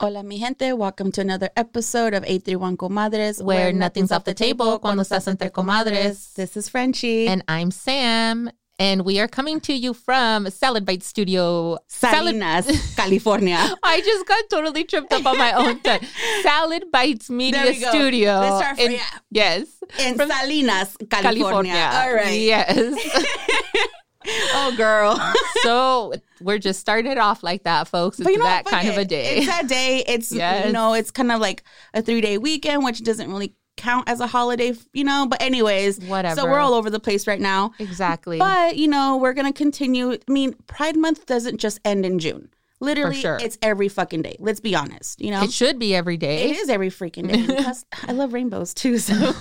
Hola, mi gente. Welcome to another episode of 831 Comadres, Where nothing's off the table cuando estás entre comadres. This is Frenchie. And I'm Sam. And we are coming to you from Salad Bite Studio. Salad- Salinas, California. I just got totally tripped up on my own tongue. Salad Bites Media There we go. Studio. Let's start from- in- yeah. Yes. In From Salinas, California. All right. Yes. Oh, girl. so we're just starting it off like that, folks. It's you know that kind of a day. It's that day. It's, Yes. you know, it's kind of like a three day weekend, which doesn't really count as a holiday, you know. But, anyways, Whatever. so we're all over the place right now. exactly. But, you know, we're going to continue. I mean, Pride Month doesn't just end in June. Literally, sure. it's every fucking day. Let's be honest, you know? it should be every day. It is every freaking day. Plus, I love rainbows too. So,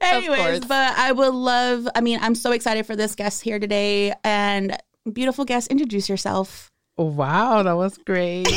anyways, but I would love. I mean, I'm so excited for this guest here today, and beautiful guest. Introduce yourself. Wow, that was great.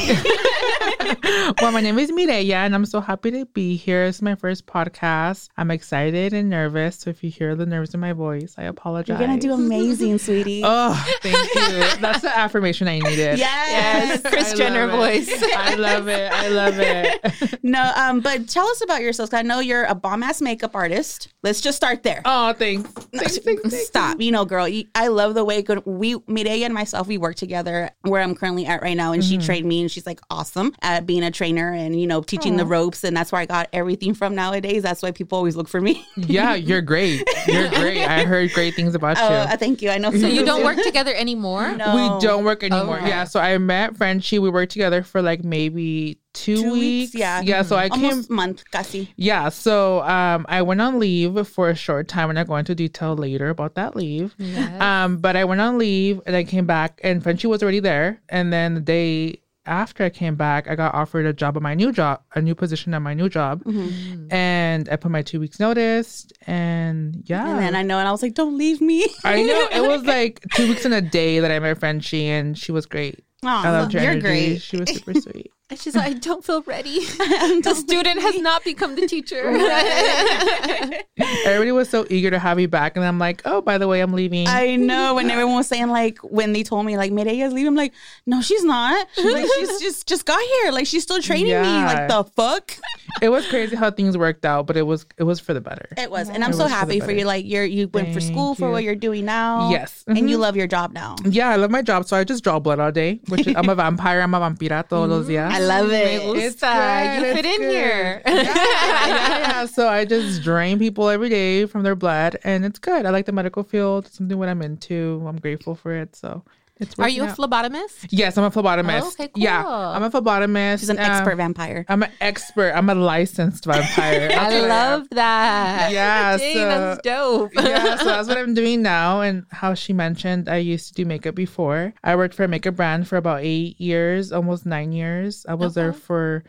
well, my name is Mireya, and I'm so happy to be here. It's my first podcast. I'm excited and nervous. So if you hear the nerves in my voice, I apologize. You're gonna do amazing, sweetie. Oh, thank you. That's the affirmation I needed. yes. yes. Kris Jenner voice. I love it. I love it. No, um, but tell us about yourself. 'cause I know you're a bomb ass makeup artist. Let's just start there. Oh, thanks. Thanks, thanks, thanks. Stop. You know, girl, you, I love the way good we Mireya and myself we work together where I'm currently at right now and she trained me and she's like awesome at being a trainer and you know teaching the ropes and that's where I got everything from nowadays. That's why people always look for me. Yeah, you're great. You're great. I heard great things about Oh, you. uh, thank you. I know so you don't work together anymore? No. We don't work anymore. Okay. Yeah. So I met Frenchie. We worked together for like maybe two, Two weeks, weeks. yeah. Yeah. So I came. almost month, casi. Yeah. So um, I went on leave for a short time, and I go into detail later about that leave. Yes. Um, but I went on leave, and I came back, and Frenchie was already there. And then the day after I came back, I got offered a job at my new job, a new position at my new job, Mm-hmm. and I put my two weeks notice, and yeah. And then I know, and I was like, "Don't leave me." I know it was like two weeks in a day that I met Frenchie, and she was great. Aw, I loved her you're energy. great. She was super sweet. And she's like, I don't feel ready. the student has not become the teacher. Everybody was so eager to have me back, and I'm like, oh, by the way, I'm leaving. I know. When everyone was saying like when they told me like Mireya's leaving, I'm like, no, she's not. Like she's just just got here. Like she's still training me. Like the fuck. it was crazy how things worked out, but it was it was for the better. It was, and I'm It so was for happy for, you. Like you're you went for Thank school for what you. you're doing now. Yes. and you Mhm. love your job now. Yeah, I love my job, so I just draw blood all day. Which is, I'm a vampire. I'm a vampira todos los días. I love Me it. gusta. good, You fit it's in good. here. yeah, yeah, yeah. So I just drain people every day from their blood, and it's good. I like the medical field. It's something what I'm into. I'm grateful for it. So it's. Are you a out. phlebotomist? Yes, I'm a phlebotomist. Oh, okay, Yeah. I'm a phlebotomist. She's an Um, expert vampire. I'm an expert. I'm a licensed vampire. I love that. Yeah, Dang, so- that's dope. yeah, so that's what I'm doing now. And how she mentioned, I used to do makeup before. I worked for a makeup brand for about eight years, almost nine years. I was there for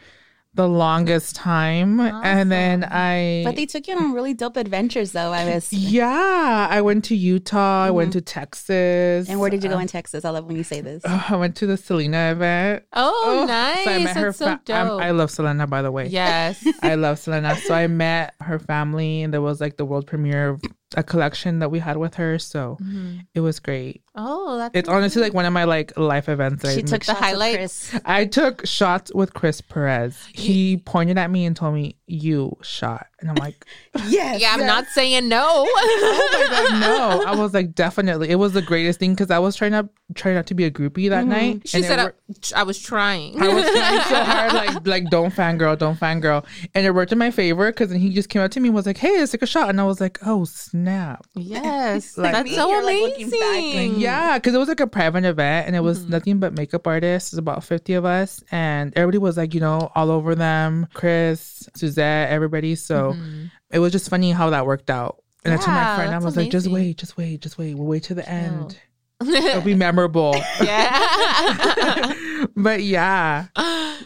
the longest time. And then I. But they took you on really dope adventures, though. I was. yeah, I went to Utah. I went mm-hmm. to Texas. And where did you go um, in Texas? I love when you say this. I went to the Selena event. oh, nice. So I met that's her. fa- dope. I love Selena, by the way. yes. I love Selena. So I met her family, and there was like the world premiere of a collection that we had with her. So mm-hmm. it was great. Oh, that's It's honestly like one of my like life events. That She I took the shots highlights. I took shots with Chris Perez. He pointed at me and told me, "You shot," and I'm like, Yes. Yeah, I'm not saying no. "Oh my god, no!" I was like, "Definitely." It was the greatest thing because I was trying to try not to be a groupie that mm-hmm. night. she and said I, I was trying. I was trying so hard, like, like don't fangirl, don't fangirl, and it worked in my favor because then he just came up to me and was like, "Hey, let's take a shot," and I was like, "Oh snap!" yes, Like- that's so You're, like, looking back, like, amazing. Yeah, because it was like a private event and it was mm-hmm. nothing but makeup artists. It's about 50 of us. And everybody was like, you know, all over them Chris, Suzette, everybody. So mm-hmm. it was just funny how that worked out. And I told my friend, I that's was like, just wait, just wait, just wait. We'll wait to the end. It'll be memorable. yeah. but yeah.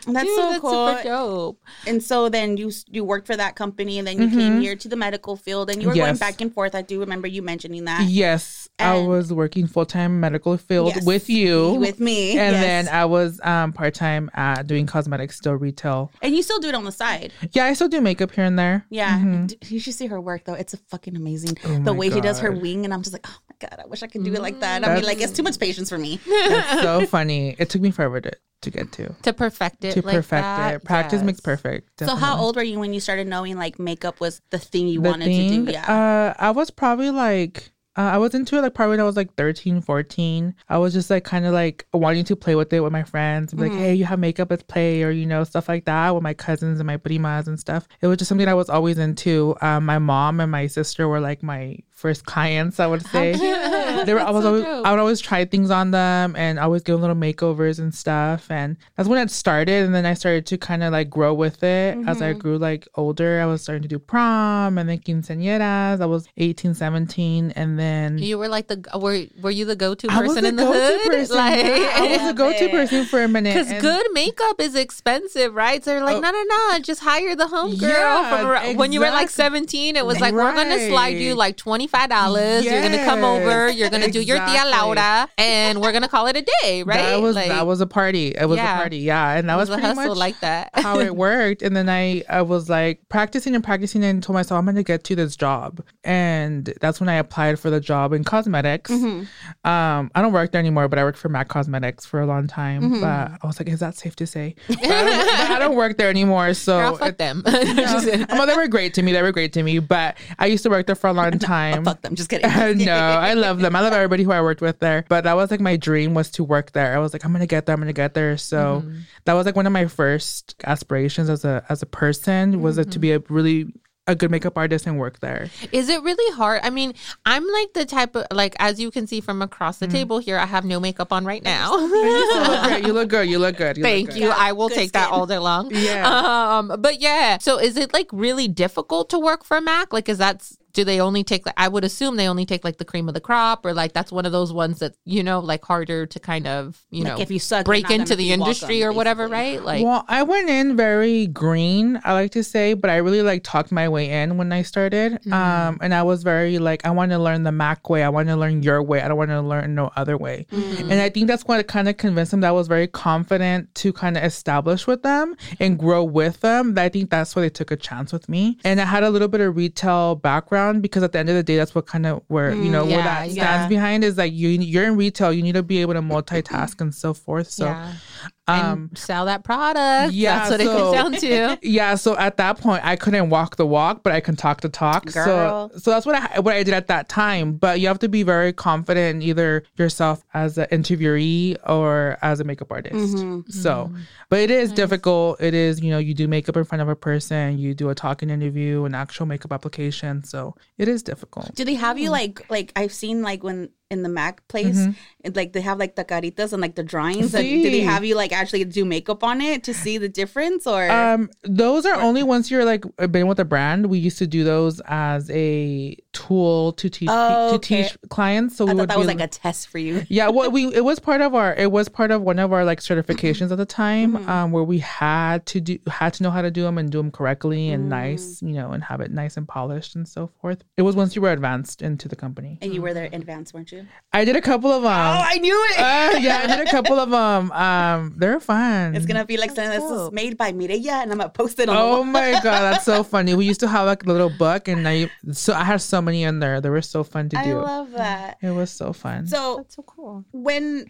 That's Dude, so that's cool. super dope. And so then you you worked for that company, and then you came mm-hmm. here to the medical field, and you were going back and forth. I do remember you mentioning that. Yes. I was working full time medical field Yes. with you. with me, and yes. then I was um, part time at doing cosmetics, still retail. and you still do it on the side. Yeah, I still do makeup here and there. Yeah, D- you should see her work though. It's a fucking amazing. the Mm-hmm. Oh my way she does her wing, and I'm just like, oh my god, I wish I could do it like that. I mean, like it's too much patience for me. That's so funny. It took me forever to to get to. to perfect it. To like perfect that. it. Practice makes Yes. perfect. So how old were you when you started knowing like makeup was the thing you The wanted thing, to do? Yeah. Uh, I was probably like, uh, I was into it like probably when I was like 13, 14. I was just like kind of like wanting to play with it with my friends. Be Like, Mm-hmm. hey, you have makeup, let's play, or you know, stuff like that with my cousins and my primas and stuff. It was just something I was always into. Um, my mom and my sister were like my first clients, I would say. They were, I was so always, dope. I would always try things on them and I always give them little makeovers and stuff. And that's when it started. And then I started to kind of like grow with it as I mm-hmm. grew like older. I was starting to do prom and then quinceañeras. I was 18, 17. And then You were like the were were you the go to person the in the go-to hood? person. Like, Yeah, I was the go-to it. person for a minute. Because good makeup is expensive, right? So they're like, Oh. no, no, no, just hire the home girl. Yeah, from around. When you were like 17, it was like, we're going to slide you Right. like $25. You're going to come over. You're going to do your tia. Laura, and we're going to call it a day, right? That was like, that was a party. It was Yeah. a party, yeah, and that was, was pretty much like that. how it worked. And then I I was like practicing and practicing and told myself I'm going to get to this job, and that's when I applied for the job in cosmetics. Mm-hmm. Um, I don't work there anymore, but I worked for Mac Cosmetics for a long time. Mm-hmm. But I was like, is that safe to say? I, don't, I don't work there anymore, so Girl, fuck it- them. well, they were great to me. They were great to me, but I used to work there for a long time. Fuck them. Just kidding. no, I love them. I love everybody who I worked with there. But that was like my dream was to work there. I was like, I'm gonna get there. I'm gonna get there. So that was like one of my first aspirations as a as a person was it to be a really a good makeup artist and work there. Is it really hard? I mean, I'm like the type of like as you can see from across the Mm. table here, I have no makeup on right now. you look great. You look good. You look good. You look Thank good. you. I will Good take that all day long. Yeah. Um, but yeah. So is it like really difficult to work for Mac? Like, is that do they only take like I would assume they only take like the cream of the crop or like that's one of those ones that you know like harder to kind of you Like, know if you suck, break into the industry welcome, or whatever, basically. right? Like well, I went in very green, I like to say, but I really like talked my way in when I started. Mm-hmm. Um, and I was very like, I want to learn the Mac way. I want to learn your way. I don't want to learn no other way. Mm-hmm. And I think that's what kind of convinced them that I was very confident to kind of establish with them and grow with them. That I think that's why they took a chance with me. And I had a little bit of retail background because at the end of the day, that's what kind of where you know mm, where that stands yeah. behind is like you you're in retail. You need to be able to multitask and so forth. So. yeah. Um, and sell that product. yeah, that's what it so- comes down to. yeah, so at that point, I couldn't walk the walk, but I can talk the talk. Girl. So, so that's what I what I did at that time. But you have to be very confident in either yourself as an interviewee or as a makeup artist. Mm-hmm. So, but it is difficult. It is, you know, you do makeup in front of a person, you do a talking interview, an actual makeup application. So it is difficult. Do they have you like like I've seen like when in the Mac place, and, like they have like the caritas and like the drawings. And do they have you like actually do makeup on it to see the difference or? Um, those are only once you're like been with a brand. We used to do those as a tool to teach Oh, to teach clients. So I we thought that was be- like a test for you. yeah well we it was part of our it was part of one of our like certifications at the time Mm-hmm. um where we had to do had to know how to do them and do them correctly and Mm. nice you know and have it nice and polished and so forth it was once you were advanced into the company And you were there in advance, weren't you? I did a couple of them Oh, I knew it. uh, yeah i did a couple of them um they're fun it's gonna be like something this is made by Mireya, and I'm gonna post it on Oh wall. my god, that's so funny. We used to have like a little book, and I so I had so many in there. They were so fun to do. I love that. it was so fun. So That's so cool. when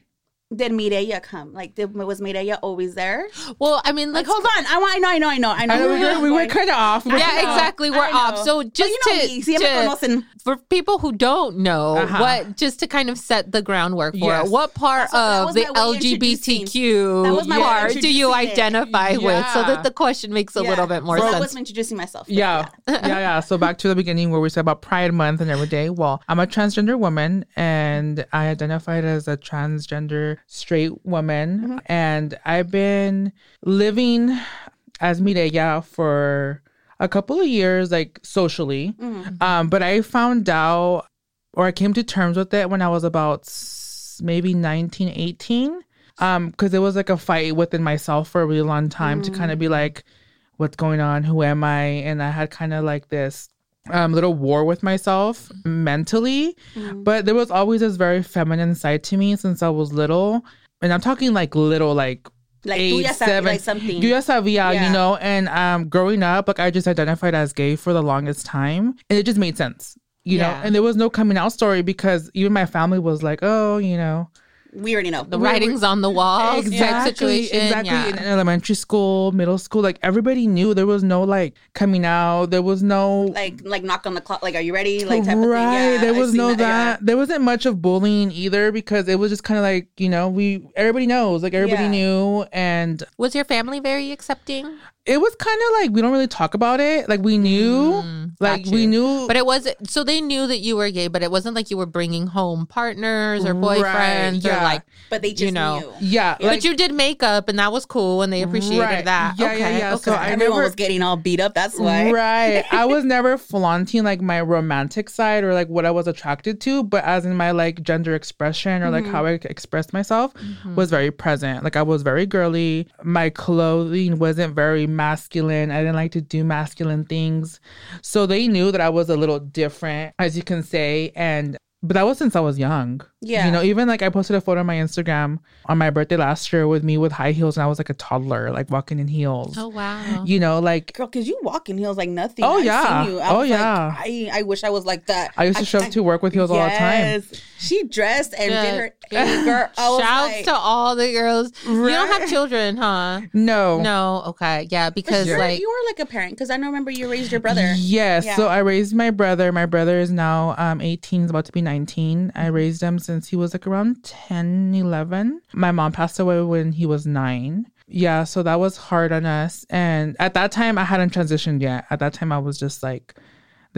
did Mireya come? Like, did, was Mireya always there? Well, I mean, Like, let's hold on. I want. I know. I know. I know. I know. I know we were, we were kind of off. We were Yeah, kinda off. exactly. We're off. So just you know to, me, si to- for people who don't know Uh-huh. what, just to kind of set the groundwork for Yes. it, what part That's of was the my way of introducing- LGBTQ That was my part do you introducing it. identify with, so that the question makes a Yeah. little bit more So I sense. was introducing myself. Yeah. yeah, yeah. So back to the beginning where we said about Pride Month and every day. Well, I'm a transgender woman and I identified as a transgender straight woman. And I've been living as Mireya for a couple of years, like socially. Um, but I found out or I came to terms with it when I was about maybe 19, 18. Um, because it was like a fight within myself for a really long time to kind of be like, what's going on? Who am I? And I had kind of like this um, little war with myself mentally. But there was always this very feminine side to me since I was little. And I'm talking like little, like Like, eight, tú ya seven. like something. You ya sabía, Yeah. you know? And um, growing up, like I just identified as gay for the longest time. And it just made sense, you know? And there was no coming out story because even my family was like, oh, you know, we already know the writings on the wall exactly, situation. Exactly. Yeah. In elementary school, middle school, like everybody knew there was no like coming out. There was no like like knock on the clock. Like, are you ready? Like type of right. thing. Yeah, there was no that. yeah. There wasn't much of bullying either because it was just kind of like you know we everybody knows like everybody Yeah. knew and Was your family very accepting? It was kind of like we don't really talk about it. Like we knew, Mm, like we knew, But it wasn't. So they knew that you were gay, but it wasn't like you were bringing home partners or boyfriends Right, or like. But they just You know. knew. yeah, like but you did makeup, and that was cool, and they appreciated Right. that. Yeah, okay, yeah, yeah. Okay. So I Everyone never- was getting all beat up. That's why. Right. I was never flaunting like my romantic side or like what I was attracted to, but as in my like gender expression or like how I expressed myself was very present. Like I was very girly. My clothing wasn't very masculine. I didn't like to do masculine things. So they knew that I was a little different, as you can say. And but that was since I was young. Yeah. You know, even like I posted a photo on my Instagram on my birthday last year with me with high heels and I was like a toddler, like walking in heels. Oh wow. You know, like Girl, cause you walk in heels like nothing. Oh, I've yeah. Seen you. I Oh, was like, yeah. I, I wish I was like that. I used to show up to work with heels all the time. Yes. She dressed and Good. did her girl. Shouts like, to all the girls. You don't have children, huh? No. No. Okay. Yeah. Because Sure, like. you were like a parent because I know remember you raised your brother. Yes. Yeah. So I raised my brother. My brother is now um 18, is about to be 19. I raised him since he was like around 10, 11. My mom passed away when he was nine. Yeah, so that was hard on us. And at that time, I hadn't transitioned yet. At that time, I was just like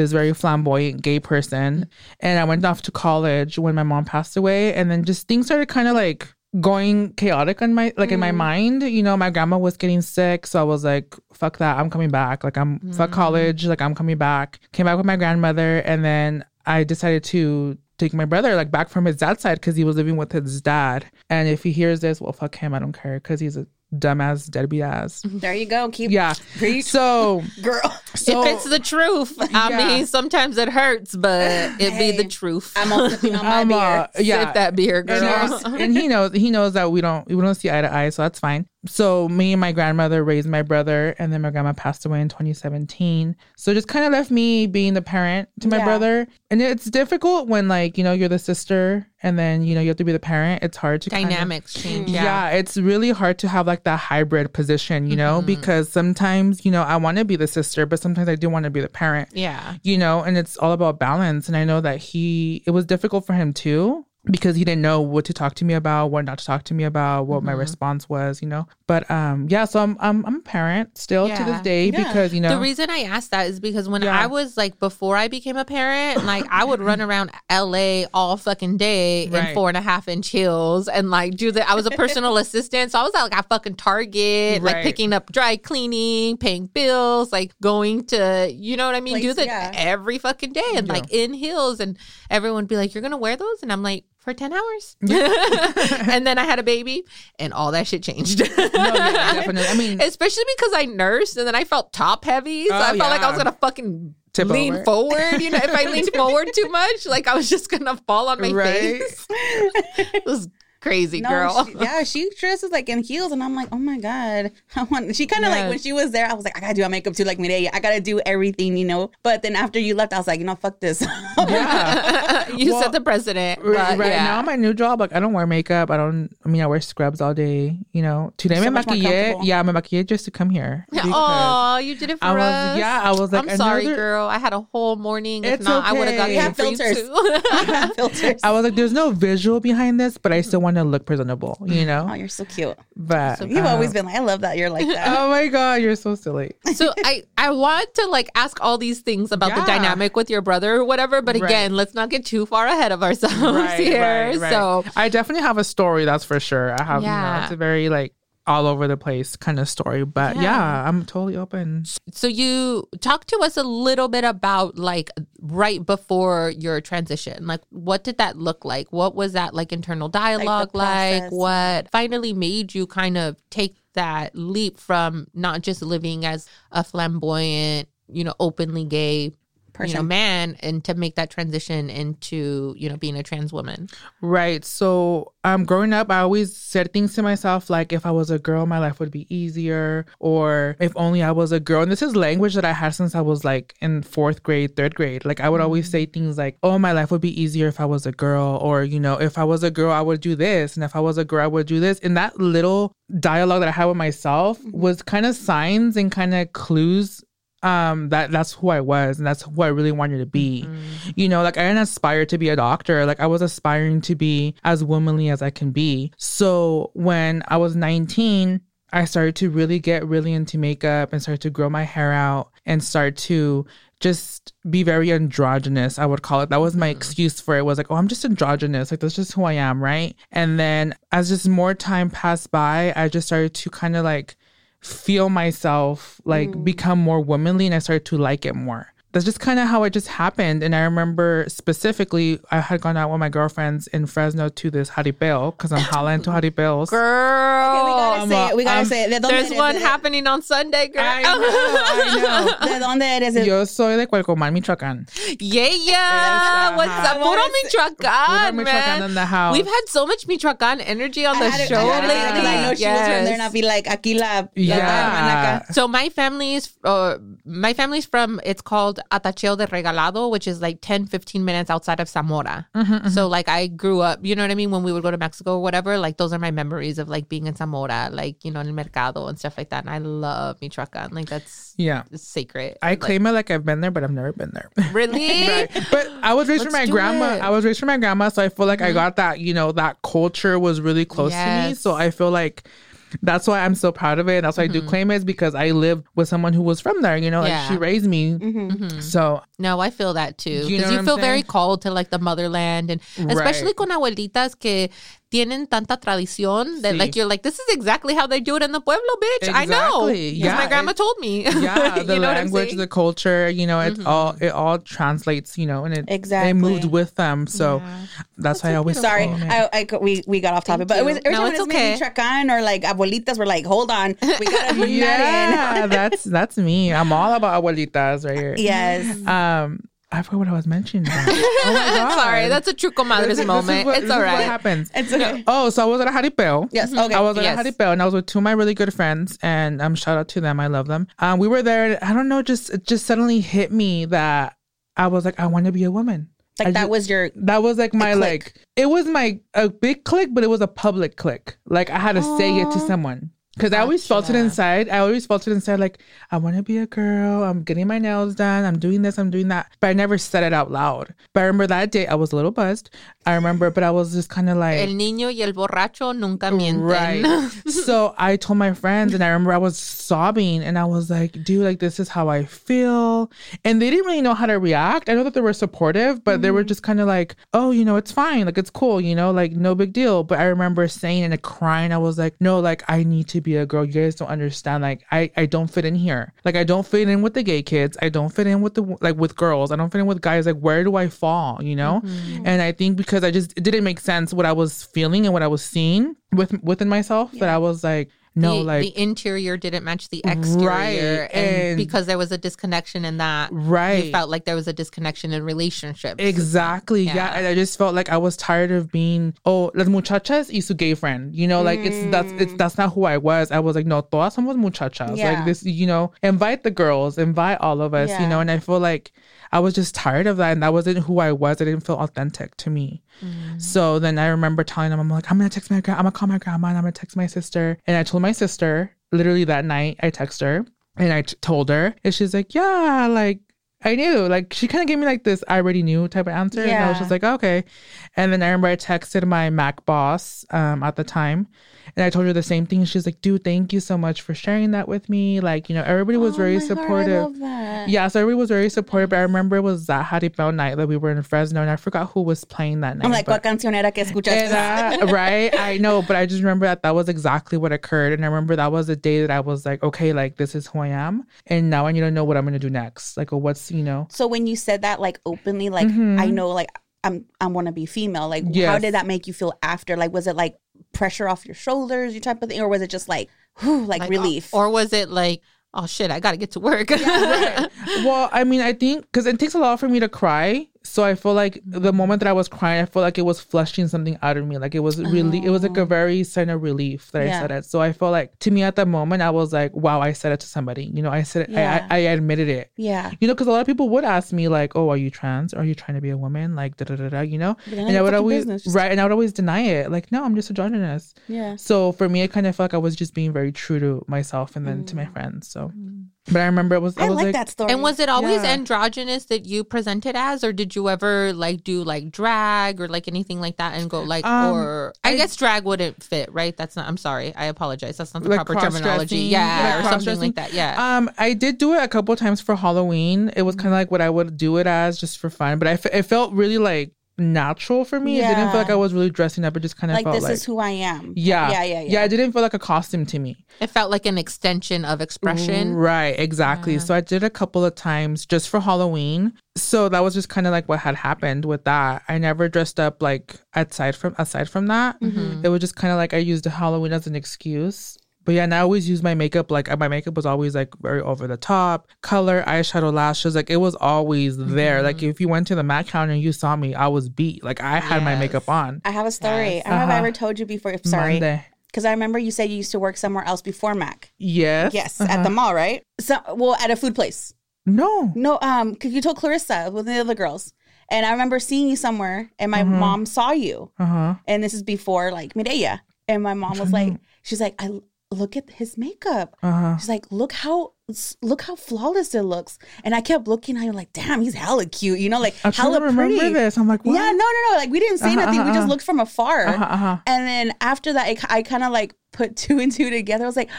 this very flamboyant gay person. And I went off to college when my mom passed away. And then just things started kind of like going chaotic on my like in my mm. mind. You know my grandma was getting sick. So i was like fuck that. I'm coming back. Like i'm fuck mm. college. Like i'm coming back. Came back with my grandmother. And then i decided to take my brother like back from his dad's side because he was living with his dad. And if he hears this well fuck him. I don't care because he's a dumbass deadbeat ass There you go. Keep yeah preach, so girl. so if it's the truth, I Yeah. mean, sometimes it hurts, but it be the truth. I'm all sipping on my I'm, beer. uh, yeah Sip that beer, girl. there's- and he knows he knows that we don't we don't see eye to eye, so that's fine. So me and my grandmother raised my brother, and then my grandma passed away in 2017. So it just kind of left me being the parent to my Yeah. brother, and it's difficult when like you know you're the sister, and then you know you have to be the parent. It's hard to kind of- Dynamics change. yeah. Yeah. it's really hard to have like that hybrid position, you know, mm-hmm. because sometimes, you know, I want to be the sister, but sometimes I do want to be the parent, Yeah. you know, and it's all about balance. And I know that he, it was difficult for him too. Because he didn't know what to talk to me about, what not to talk to me about, what my response was, you know. But um, yeah. So I'm I'm I'm a parent still to this day Yeah. because you know The reason I asked that is because when Yeah. I was like before I became a parent, like I would run around LA all fucking day in four and a half inch heels and like do the I was a personal assistant. So I was at like at fucking Target, like picking up dry cleaning, paying bills, like going to you know what I mean? do Place, that yeah. every fucking day and Yeah. like in heels and everyone would be like, You're gonna wear those? And I'm like, for 10 hours. and then I had a baby and all that shit changed. no, yeah, definitely. I mean, Especially because I nursed and then I felt top heavy. So Oh, I felt like I was gonna fucking Tip lean over. forward. You know, if I leaned forward too much, like I was just gonna fall on my Right. face. it was crazy, No, girl. she- yeah, she dresses like in heels, and I'm like, oh my god, I want. She kind of Yes. like when she was there, I was like, I gotta do my makeup too, like Mireya. I gotta do everything, you know. But then after you left, I was like, you know, fuck this. yeah. you Well, set the precedent. Right, but right yeah. now, my new job, like I don't wear makeup. I don't. I mean, I wear scrubs all day. You know, today So me much more maquillé. comfortable. Yeah, me maquillé just to come here. Oh, you did it for I was. us. Yeah, I was like. I'm sorry, another- girl. I had a whole morning. If It's not, I would have got okay. you have for you too. Filters. I was like, there's no visual behind this, but I still want to look presentable. You know, Oh, you're so cute. but So You've uh, always been like, I love that you're like that. Oh my god, you're so silly. so I I want to like ask all these things about the dynamic with your brother or whatever, but Right. again, let's not get too far ahead of ourselves here. So I definitely have a story. That's for sure. I have. You Yeah. know, it's a very like all over the place kind of story, but Yeah. yeah, I'm totally open. so you talk to us a little bit about like right before your transition. Like what did that look like? What was that like internal dialogue like? process. What finally made you kind of take that leap from not just living as a flamboyant, you know, openly gay you know man and to make that transition into you know being a trans woman Right. So, um, growing up, I always said things to myself like, if I was a girl, my life would be easier, or if only I was a girl. And this is language that I had since I was like in fourth grade, third grade. Like, I would always say things like, oh, my life would be easier if I was a girl, or, you know, if I was a girl, I would do this. And if I was a girl, I would do this. And that little dialogue that I had with myself was kind of signs and kind of clues um that that's who I was and that's who I really wanted to be. You know, like I didn't aspire to be a doctor. Like I was aspiring to be as womanly as I can be. So when I was 19, I started to really get really into makeup and started to grow my hair out and start to just be very androgynous, I would call it. That was my excuse for it. Was like, oh, I'm just androgynous. Like that's just who I am, right? And then as just more time passed by, I just started to kind of like feel myself like mm. become more womanly and I started to like it more. That's just kind of how it just happened. And I remember specifically, I had gone out with my girlfriends in Fresno to this jaripeo because I'm hella into jaripeos. girl Okay, we gotta Um, say it. We gotta um, say it. ¿De dónde there's one ¿De- happening on sunday girl I know, I ¿De dónde eres? know. Yo soy de Coalcomán, Michoacán. yeah yeah what's up puro Puro michoacan man in the house. we've had so much michoacan energy on I the had show had lately because I know she was from there, and I'd be like, aquí la, la Yeah. hermana acá. So my family's uh, my family's from it's called Atacheo de Regalado, which is like 10, 15 minutes outside of Zamora. Mm-hmm, So like I grew up, you know what I mean? When we would go to Mexico or whatever, like those are my memories of like being in Zamora, like, you know, in el mercado and stuff like that. And I love Michoacan. Like that's Yeah. it's sacred. I Like, claim it like I've been there, but I've never been there. really? Right. But I was raised from my grandma. it. Mm-hmm. I was raised from my grandma, so I feel like I got that, you know, that culture was really close to me. So I feel like that's why I'm so proud of it. That's why I do claim it is because I lived with someone who was from there, you know, like Mm-hmm. Yeah. she raised me. Mm-hmm. So No, I feel that too. You know you, I'm feel very called to like the motherland and especially Right. con abuelitas que tienen tanta tradición that Sí. like you're like, this is exactly how they do it in the pueblo, bitch. I know. Yeah, my grandma it- told me. yeah, You the know language, the culture, you know, it's all it all translates, you know, and it Exactly. it moved with them. So Yeah. that's why I always Sorry. I, I, we, we got off topic, but it was you. every No, time it's it's okay. maybe Michoacan or like abuelitas were like, hold on, we gotta bring that yeah, that's that's me. I'm all about abuelitas right here. Yes. Um, I forgot what I was mentioning. About. Oh my god! Sorry, that's a true This comadres this is moment. what- it's this all What happens? It's okay. Oh, so I was at a jaripeo. Yes. Okay. I was at Yes. a jaripeo and I was with two of my really good friends and um shout out to them. I love them. Um we were there I don't know, just it just suddenly hit me that I was like, I want to be a woman. like I that ju- was your that was like my like it was my a big click, but it was a public click. Like I had to say it to someone. Cause I always felt it inside. I always felt it inside, like I want to be a girl. I'm getting my nails done. I'm doing this. I'm doing that. But I never said it out loud. But I remember that day I was a little buzzed. I remember, but I was just kind of like, El niño y el borracho nunca mienten. Right. so I told my friends, and I remember I was sobbing, and I was like, dude, like, this is how I feel. And they didn't really know how to react. I know that they were supportive, but they were mm. just kind of like, oh, you know, it's fine. Like, it's cool, you know, like, no big deal. But I remember saying and crying, I was like, no, like, I need to be a girl. You guys don't understand. Like, I, I don't fit in here. Like, I don't fit in with the gay kids. I don't fit in with the, like, with girls. I don't fit in with guys. Like, where do I fall, you know? Mm-hmm. And I think because I just, it didn't make sense what I was feeling and what I was seeing with within myself that I was like, no, the, like, the interior didn't match the exterior, Right, and, and- because there was a disconnection in that, right. you felt like there was a disconnection in relationships. Exactly. Yeah. Yeah. And I just felt like I was tired of being oh las muchachas y su gay friend. You know, like it's that's it's mm. that's not who I was. I was like, no, todas somos muchachas. Yeah. Like this, you know, invite the girls, invite all of us, you know, and I feel like I was just tired of that and that wasn't who I was. It didn't feel authentic to me. So then I remember telling them, I'm like, I'm gonna text my gra- I'm gonna call my grandma and I'm gonna text my sister. And I told my sister, literally that night, I text her and I t- told her, and she's like, Yeah, like I knew. Like she kind of gave me like this I already knew type of answer. And I was just like, okay. And then I remember I texted my Mac boss um at the time and I told her the same thing. She's like, dude, thank you so much for sharing that with me. Like, you know, everybody was Oh very God, supportive. love that. Yeah, so everybody was very supportive. But I remember it was that Jaripeo night that we were in Fresno and I forgot who was playing that night. I'm like, but- ¿cuál canción era que escuchaste? right? I know, but I just remember that that was exactly what occurred. And I remember that was the day that I was like, okay, like this is who I am. And now I need to know what I'm going to do next. Like, or what's, you know, So when you said that like openly, like I know like I'm I want to be female. Like how Mm-hmm. Did that make you feel after? Like was it like pressure off your shoulders, you type of thing, or was it just like whew, like, Like, uh, relief? Or was it like, oh shit, I got to get to work. well, I mean, I think because it takes a lot for me to cry. So I feel like the moment that I was crying, I felt like it was flushing something out of me. Like it was really, it was like a very sign of relief that I said it. So I felt like to me at that moment, I was like, wow, I said it to somebody. You know, I said it, Yeah. I, I, I admitted it. Yeah. You know, because a lot of people would ask me like, "Oh, are you trans? Are you trying to be a woman?" Like, da da da da. You know, and I would always business, right, and I would always deny it. Like, no, I'm just a androgynous. Yeah. So for me, I kind of felt like I was just being very true to myself and then to my friends. So, but I remember it was I. I was like, like, that story. and was it always Yeah. androgynous that you presented as, or did you ever like do like drag or like anything like that and go like, Um, or I, I- guess drag wouldn't fit, right? That's not. I'm sorry, I apologize. That's not the Like proper terminology. Yeah, Like or something like that. Yeah. Um, I did do it a couple times for Halloween. It was kind of like what I would do it as just for fun, but I it felt really like natural for me. It didn't feel like I was really dressing up. It just kind of felt like felt this like is who I am. yeah, Yeah, yeah, yeah. yeah. It didn't feel like a costume to me. it felt like an extension of expression. Right, exactly. So I did a couple of times just for Halloween. So that was just kind of like what had happened with that. I never dressed up like aside from aside from that. Mm-hmm. It was just kind of like I used Halloween as an excuse. But yeah, and I always use my makeup like my makeup was always like very over the top, color, eyeshadow, lashes, like it was always there. Mm-hmm. Like if you went to the Mac counter and you saw me, I was beat. Like I had my makeup on. I have a story. Yes. I don't know if I Uh-huh. ever told you before. Sorry. Monday. Because I remember you said you used to work somewhere else before Mac. Yes. Yes, Uh-huh. at the mall, right? So, well, at a food place. No. No, um, because you told Clarissa with the other girls, and I remember seeing you somewhere, and my Mhm. mom saw you, Uh huh. and this is before like Mireya, and my mom was like, she's like, I look at his makeup. Uh huh. She's like, look how look how flawless it looks, and I kept looking, and I'm like, damn, he's hella cute, you know, like I hella remember pretty. this. I'm like, what? Yeah, no, no, no, like we didn't say Uh-huh, nothing. We uh-huh, just uh-huh. looked from afar. Uh-huh, uh-huh. And then after that, I, I kind of like put two and two together. I was like,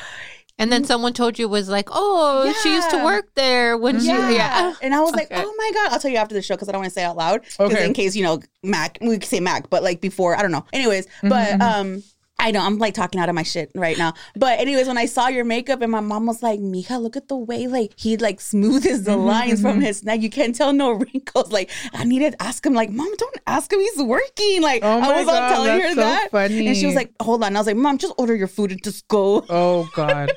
And then someone told you was like, oh, she used to work there when she. yeah. Yeah. And I was like, Okay. oh my God. I'll tell you after the show because I don't want to say it out loud. Because Okay. in case, you know, Mac, we could say Mac, but like before, I don't know. Anyways, but um, I know I'm like talking out of my shit right now. But anyways, when I saw your makeup and my mom was like, Mika, look at the way like he like smoothes the lines from mm-hmm. his neck. You can't tell no wrinkles. Like I needed to ask him, like, Mom, don't ask him. He's working. Like Oh I was God, telling her so that. funny. And she was like, hold on. I was like, Mom, just order your food and just go. Oh God,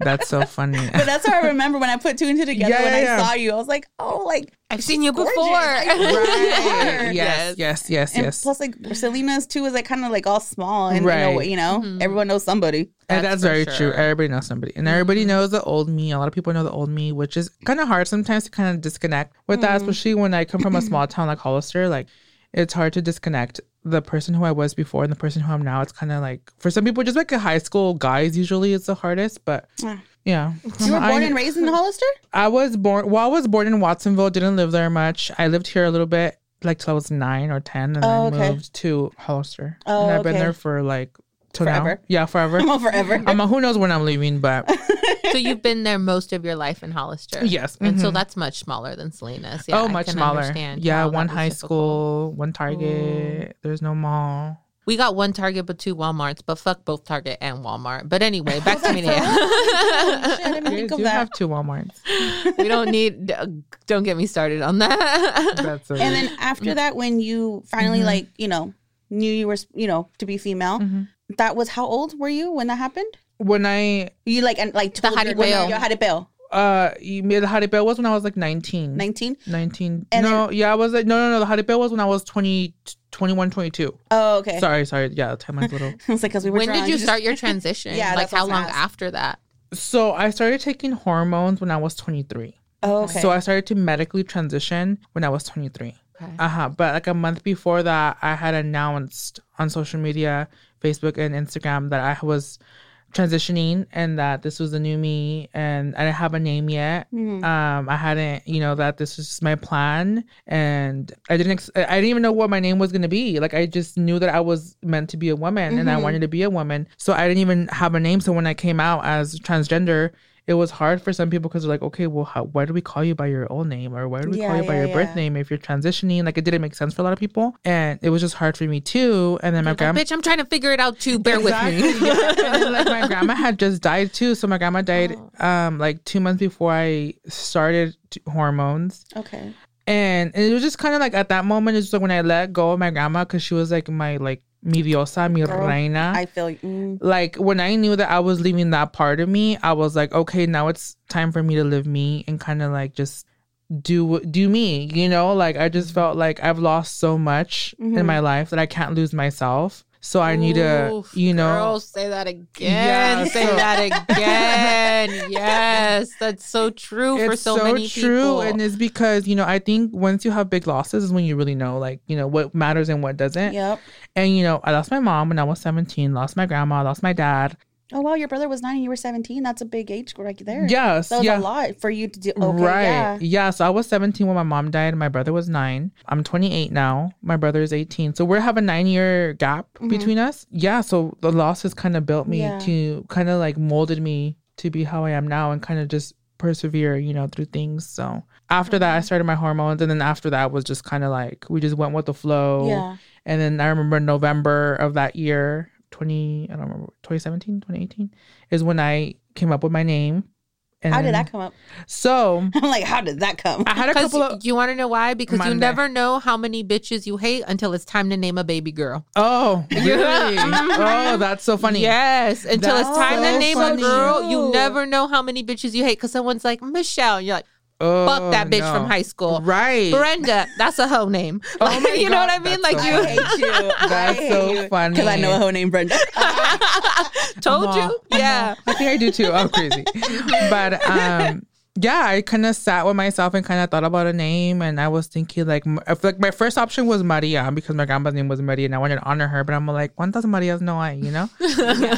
that's so funny. But that's how I remember when I put two and two together Yeah, when yeah, I yeah. saw you. I was like, oh, like I've seen you gorgeous. before. Like, Right. Yes. Yes, yes, yes, And yes. plus, like Salinas too is like kind of like all small and in a Right. you know, Mm-hmm. everyone knows somebody. and That's that's very sure. true. Everybody knows somebody, and everybody knows the old me. A lot of people know the old me, which is kind of hard sometimes to kind of disconnect with that, especially when I come from a small town like Hollister. Like, it's hard to disconnect the person who I was before and the person who I'm now. It's kind of like for some people, just like a high school guys, usually is the hardest. But Ah. Yeah, You were I- born and raised in Hollister? I was born. Well, I was born in Watsonville. Didn't live there much. I lived here a little bit, like till I was nine or ten, and Oh, then okay. moved to Hollister. Oh, and I've been there for like till now. Forever. Yeah, forever. Well, forever. I'm who knows when I'm leaving, but so you've been there most of your life in Hollister. yes. And so mhm. that's much smaller than Salinas. Yeah, oh, I much can smaller. understand Yeah, one high difficult. school, one Target. There's no mall. We got one Target but two Walmarts, but fuck both Target and Walmart. But anyway, back to me Shit, I didn't You think do have two WalMarts. we don't need. Don't get me started on that. That's And then after that, when you finally Mm-hmm. like, you know, knew you were, you know, to be female, Mm-hmm. that was how old were you when that happened? when I You like and like told your- jaripeo. your jaripeo. Uh you made the jaripeo was when I was like 19. 19? 19. And no, yeah, I was like no no no, the jaripeo was when I was 20 21 22. Oh, okay. Sorry, sorry. Yeah, the timeline's a little. I was like, because we were when did you start your transition? Yeah, like that's how long gonna after that? So I started taking hormones when I was 23. Oh, okay. So I started to medically transition when I was 23. Okay. Uh huh. But like a month before that, I had announced on social media, Facebook and Instagram, that I was transitioning and that this was the new me and I didn't have a name yet. Mhm. Um, I hadn't, you know, that this was my plan and I didn't, ex- I didn't even know what my name was going to be. Like I just knew that I was meant to be a woman and I Mhm. wanted to be a woman. So I didn't even have a name. So when I came out as transgender, it was hard for some people because they're like, okay, well, how, why do we call you by your old name or why do we Yeah, call you by yeah, your birth name if you're transitioning? Like it didn't make sense for a lot of people, and it was just hard for me too. And then my Like, grandma, Bitch, I'm trying to figure it out too. Bear with me. Yeah. And then, like my grandma had just died too, so my grandma died Oh. um like two months before I started t- hormones. okay. And it was just kind of like at that moment, it's just like when I let go of my grandma because she was like my like mi diosa, mi Girl, reina. I feel mm, like when I knew that I was leaving that part of me, I was like, okay, now it's time for me to live me and kind of like just do do me, you know? Like I just felt like I've lost so much Mm-hmm. in my life that I can't lose myself. So I need to, you know, girl, say that again. Yeah, say so- that again. yes, that's so true for it's so, many true people. and it's because you know i think once you have big losses is when you really know like you know what matters and what doesn't yep. and you know i lost my mom when i was 17 lost my grandma lost my dad Oh wow, your brother was nine and you were seventeen. That's a big age right there. yes that was yeah a lot for you to do. Okay, right yeah. yeah so i was 17 when my mom died and my brother was nine i'm 28 now my brother is 18 so we have a nine year gap mm-hmm. between us yeah so the loss has kind of built me Yeah. to kind of like molded me to be how i am now and kind of just persevere you know through things so after that i mm-hmm. started my hormones and then after that was just kind of like we just went with the flow Yeah. and then I remember November of that year, 20, I don't remember, 2017, 2018, is when I came up with my name. And How did that come up? So I'm like, how did that come? I had a couple of. you want to know why? Because you never know how many bitches you hate until it's time to name a baby girl. Oh, really? oh, that's so funny. Yes, until it's That's time to name funny. a girl, you never know how many bitches you hate. Because someone's like Michelle, and you're like, Oh, fuck that bitch no. from high school. Right. Brenda, that's a hoe name. Oh Like, my you know what I mean? Like so you I hate you. That's so funny. Because I know a hoe named Brenda. told Aw, you. Yeah. I think I do too. I'm crazy. but um yeah, I kind of sat with myself and kind of thought about a name, and I was thinking like, m- I feel like my first option was Maria because my grandma's name was Maria, and I wanted to honor her. But I'm like, ¿cuántas Marias no hay? You know,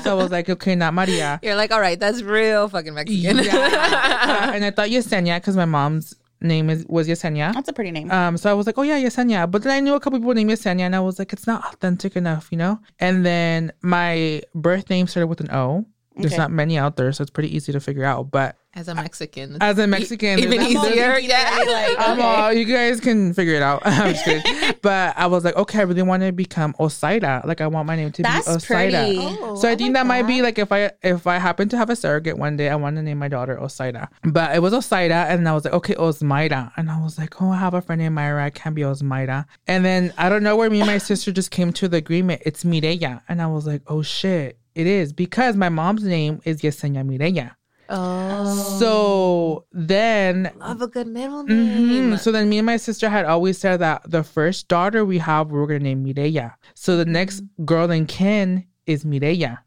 so I was like, okay, not Maria. You're like, all right, that's real fucking Mexican. Yeah. and I thought Yesenia because my mom's name is was Yesenia. That's a pretty name. Um, so I was like, oh yeah, Yesenia. But then I knew a couple people named Yesenia, and I was like, it's not authentic enough, you know. And then my birth name started with an O. There's Okay. not many out there, so it's pretty easy to figure out. But As a Mexican. as a Mexican, even there's not- easier. Yeah. like, I'm okay. all, you guys can figure it out. I'm just kidding. but I was like, okay, I really want to become Osaida. Like, I want my name to That's be Osaida. pretty. Oh, So I, I think like that, might be like if I if I happen to have a surrogate one day, I want to name my daughter Osaida. But it was Osaida, and I was like, okay, Osmaida, and I was like, oh, I have a friend named Myra, I can't be Osmaida. And then I don't know where me and my sister just came to the agreement. It's Mireya, and I was like, oh shit, it is because my mom's name is Yesenia Mireya. Oh. So then Love a good middle name. So then me and my sister had always said that the first daughter we have, we are going to name Mireya. So the next Mm-hmm. girl in kin is Mireya.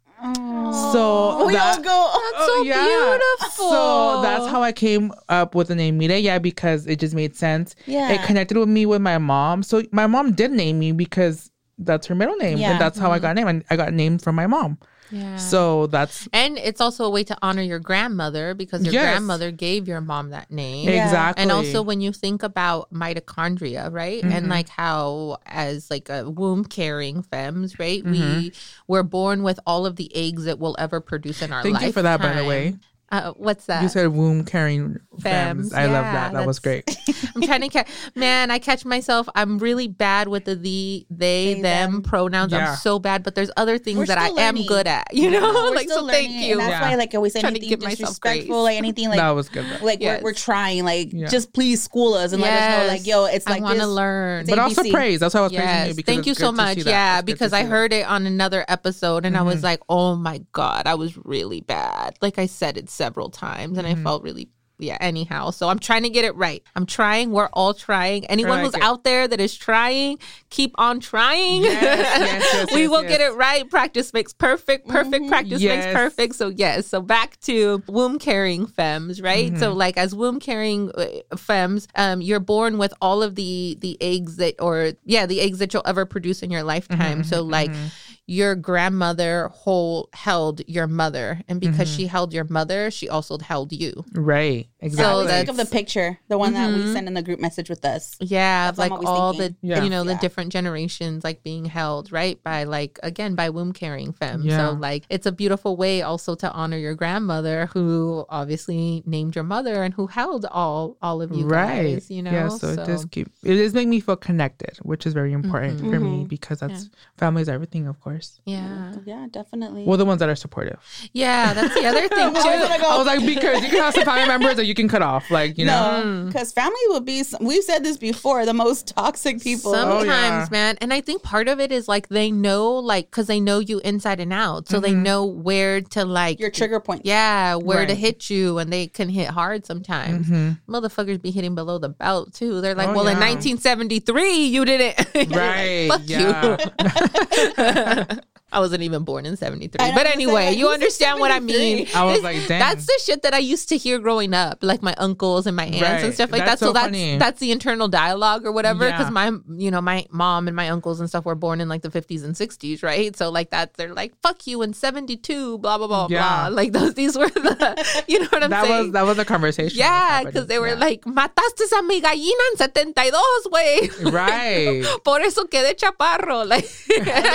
So we that- all go. That's so beautiful. So that's how I came up with the name Mireya because it just made sense. Yeah. It connected with me with my mom. So my mom did name me because that's her middle name. Yeah. And that's how I Mm-hmm. got named. And I got named from my mom. Yeah. So that's and it's also a way to honor your grandmother because your Yes. grandmother gave your mom that name. Yeah. exactly. And also when you think about mitochondria, right? Mm-hmm. And like how as like a womb carrying femmes, right? We Mm-hmm. we're born with all of the eggs that we'll ever produce in our life. Thank you for that, by the way. Uh, what's that? you said womb carrying femmes. Femmes. I love that. That was great. I'm trying to catch. Man, I catch myself. I'm really bad with the the they, They, them, them. pronouns. Yeah. I'm so bad, but there's other things We're that I still am good at. You know, We're like still so. Thank you. And that's Yeah. why, like, always say Trying to anything give disrespectful, grace. like anything, like, that was good. though. like Yes. we're, we're trying, like, Yeah. just please school us and let us know, like, yo, it's like I want to learn. it's but also praise. That's why I was praising you. Because thank you so much. Yeah, It's good to because I heard it on another episode and I Mm-hmm. was like, oh my God, I was really bad. Like I said it several times and Mm-hmm. I felt really. Yeah, anyhow. So I'm trying to get it right. I'm trying. We're all trying. Anyone who's it. out there that is trying, keep on trying. Yes, yes, yes, we will get it right. Practice makes perfect. Perfect practice Yes. makes perfect. So yes. So back to womb carrying femmes, right? Mm-hmm. So like as womb carrying uh, femmes, um, you're born with all of the the eggs that, or yeah, the eggs that you'll ever produce in your lifetime. Mm-hmm, so like your grandmother whole held your mother, and because Mm-hmm. she held your mother, she also held you. Right. I Exactly. So think of the picture, the one that Mm-hmm. we sent in the group message with us. Yeah, That's like all thinking. the Yeah. you know the Yeah. different generations like being held right by like again by womb carrying femmes. Yeah. So like it's a beautiful way also to honor your grandmother who obviously named your mother and who held all all of you right. guys. You know, Yeah. So, it does keep it does make me feel connected, which is very important for me because that's family is everything, of course. yeah, Yeah, definitely. Well, the ones that are supportive. yeah. That's the other thing too. I was like, because you can have some family members that you can cut off. Like you know. Mm. Because family will be. We've said this before. The most toxic people. Sometimes, Oh, yeah. man. And I think part of it is like they know, like, because they know you inside and out. So they mm-hmm. know where to, like, Your trigger point. yeah, where to hit you. And they can hit hard sometimes. Mm-hmm. Motherfuckers be hitting below the belt, too. They're like, Oh, well, in 1973, you didn't. Right. Fuck yeah. you. I wasn't even born in 73. I But anyway, like, you who's understand what I mean. I was It's- like, damn. That's the shit that I used to hear growing up, like my uncles and my aunts and stuff like That's that. So, so that's funny. that's the internal dialogue or whatever. Because Yeah. my, you know, my mom and my uncles and stuff were born in like the 50s and 60s, right? So like that, they're like, "Fuck you" in 72, blah blah blah Yeah. blah. Like those, these were the, you know what I'm saying? that saying? was that was a conversation. yeah, because they were Yeah. like, mataste a mi gallina en 72, güey. right. Por eso quedé chaparro. Like,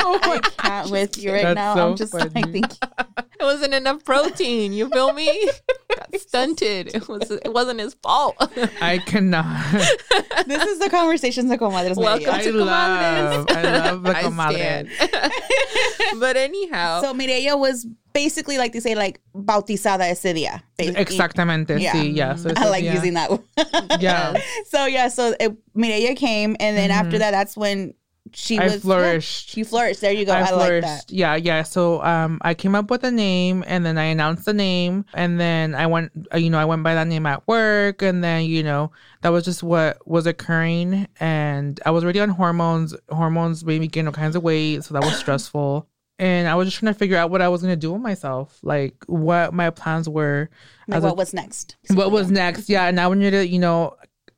oh I can't with you right That's now. so I'm just funny. like thinking. it wasn't enough protein. You feel me? Got stunted. It was. It wasn't his fault. I cannot. This is the conversations de comadres. Welcome I Mireya. to love. I love the I comadre. stand. but anyhow, So Mireya was basically like they say, like bautizada ese día. Ba- Exactamente. Yeah. Sí, yeah. So I like yeah. using that. one. Yeah. so yeah, so eh, it, Mireya came, and then mm-hmm. after that, that's when she I was yeah, flourished. you flourished. There you go. I, like flourished. that. Yeah, yeah. So um, I came up with a name, and then I announced the name, and then I went, uh, you know, I went by that name at work, and then you know that was just what was occurring, and I was already on hormones. Hormones made me gain all kinds of weight, so that was stressful. And I was just trying to figure out what I was gonna do with myself, like what my plans were. Like as a- what was next? what was next yeah and i wanted to you know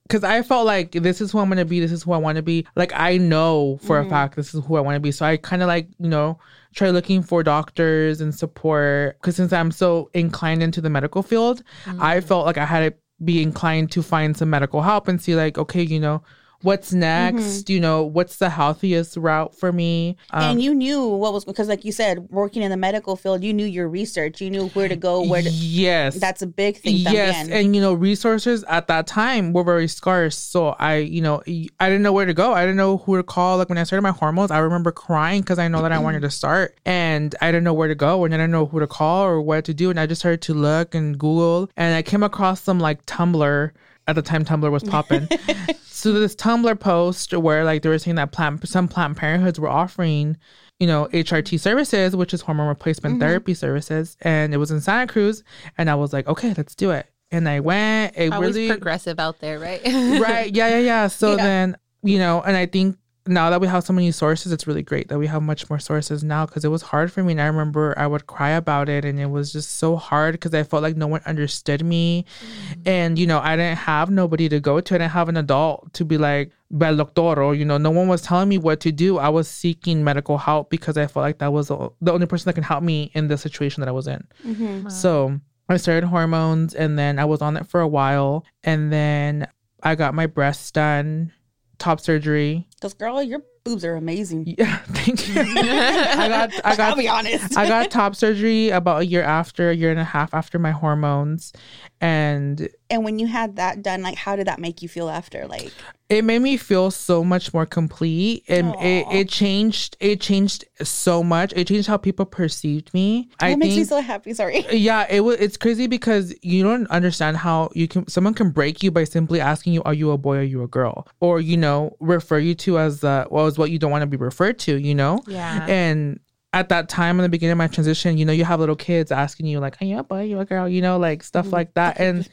because i felt like this is who i'm gonna be this is who i want to be. Like i know for a mm-hmm. fact this is who i want to be. So i kind of like you know try looking for doctors and support. Because since i'm so inclined into the medical field i mm-hmm. felt like i had to be inclined to find some medical help and see like okay you know what's next you know what's the healthiest route for me um, and you knew what was because, like you said, working in the medical field, you knew your research. You knew where to go. Where to, yes that's a big thing. yes and you know resources at that time were very scarce so i you know i didn't know where to go i didn't know who to call like when i started my hormones i remember crying because i know that i wanted to start and i didn't know where to go and i didn't know who to call or what to do and i just started to look and google and i came across some like tumblr at the time tumblr was popping so this tumblr post where like they were saying that plant some planned parenthoods were offering you know, HRT services, which is hormone replacement mm-hmm. therapy services. And it was in Santa Cruz. And I was like, okay, let's do it. And I went. It always really progressive out there, right? right. Yeah, yeah, yeah. So Yeah. then, you know, and I think now that we have so many sources, it's really great that we have much more sources now because it was hard for me. And I remember I would cry about it and it was just so hard because I felt like no one understood me. Mm. And, you know, I didn't have nobody to go to. I didn't have an adult to be like, bel doctor, or, you know, no one was telling me what to do. I was seeking medical help because I felt like that was the the only person that can help me in the situation that I was in. Mm-hmm. So I started hormones and then I was on it for a while. And then I got my breasts done, top surgery. Because girl, your boobs are amazing. Yeah, thank you. I got I got. I'll be honest. I got top surgery about a year after, a year and a half after my hormones. And and when you had that done, like, how did that make you feel after? Like, it made me feel so much more complete and it, it changed it changed so much it changed how people perceived me that i makes think me so happy. Sorry. yeah it was it's crazy because you don't understand how you can someone can break you by simply asking you are you a boy or are you a girl or you know refer you to as the well as what you don't want to be referred to you know Yeah. and at that time in the beginning of my transition you know you have little kids asking you like are you a boy you a girl you know like stuff mm-hmm. like that and,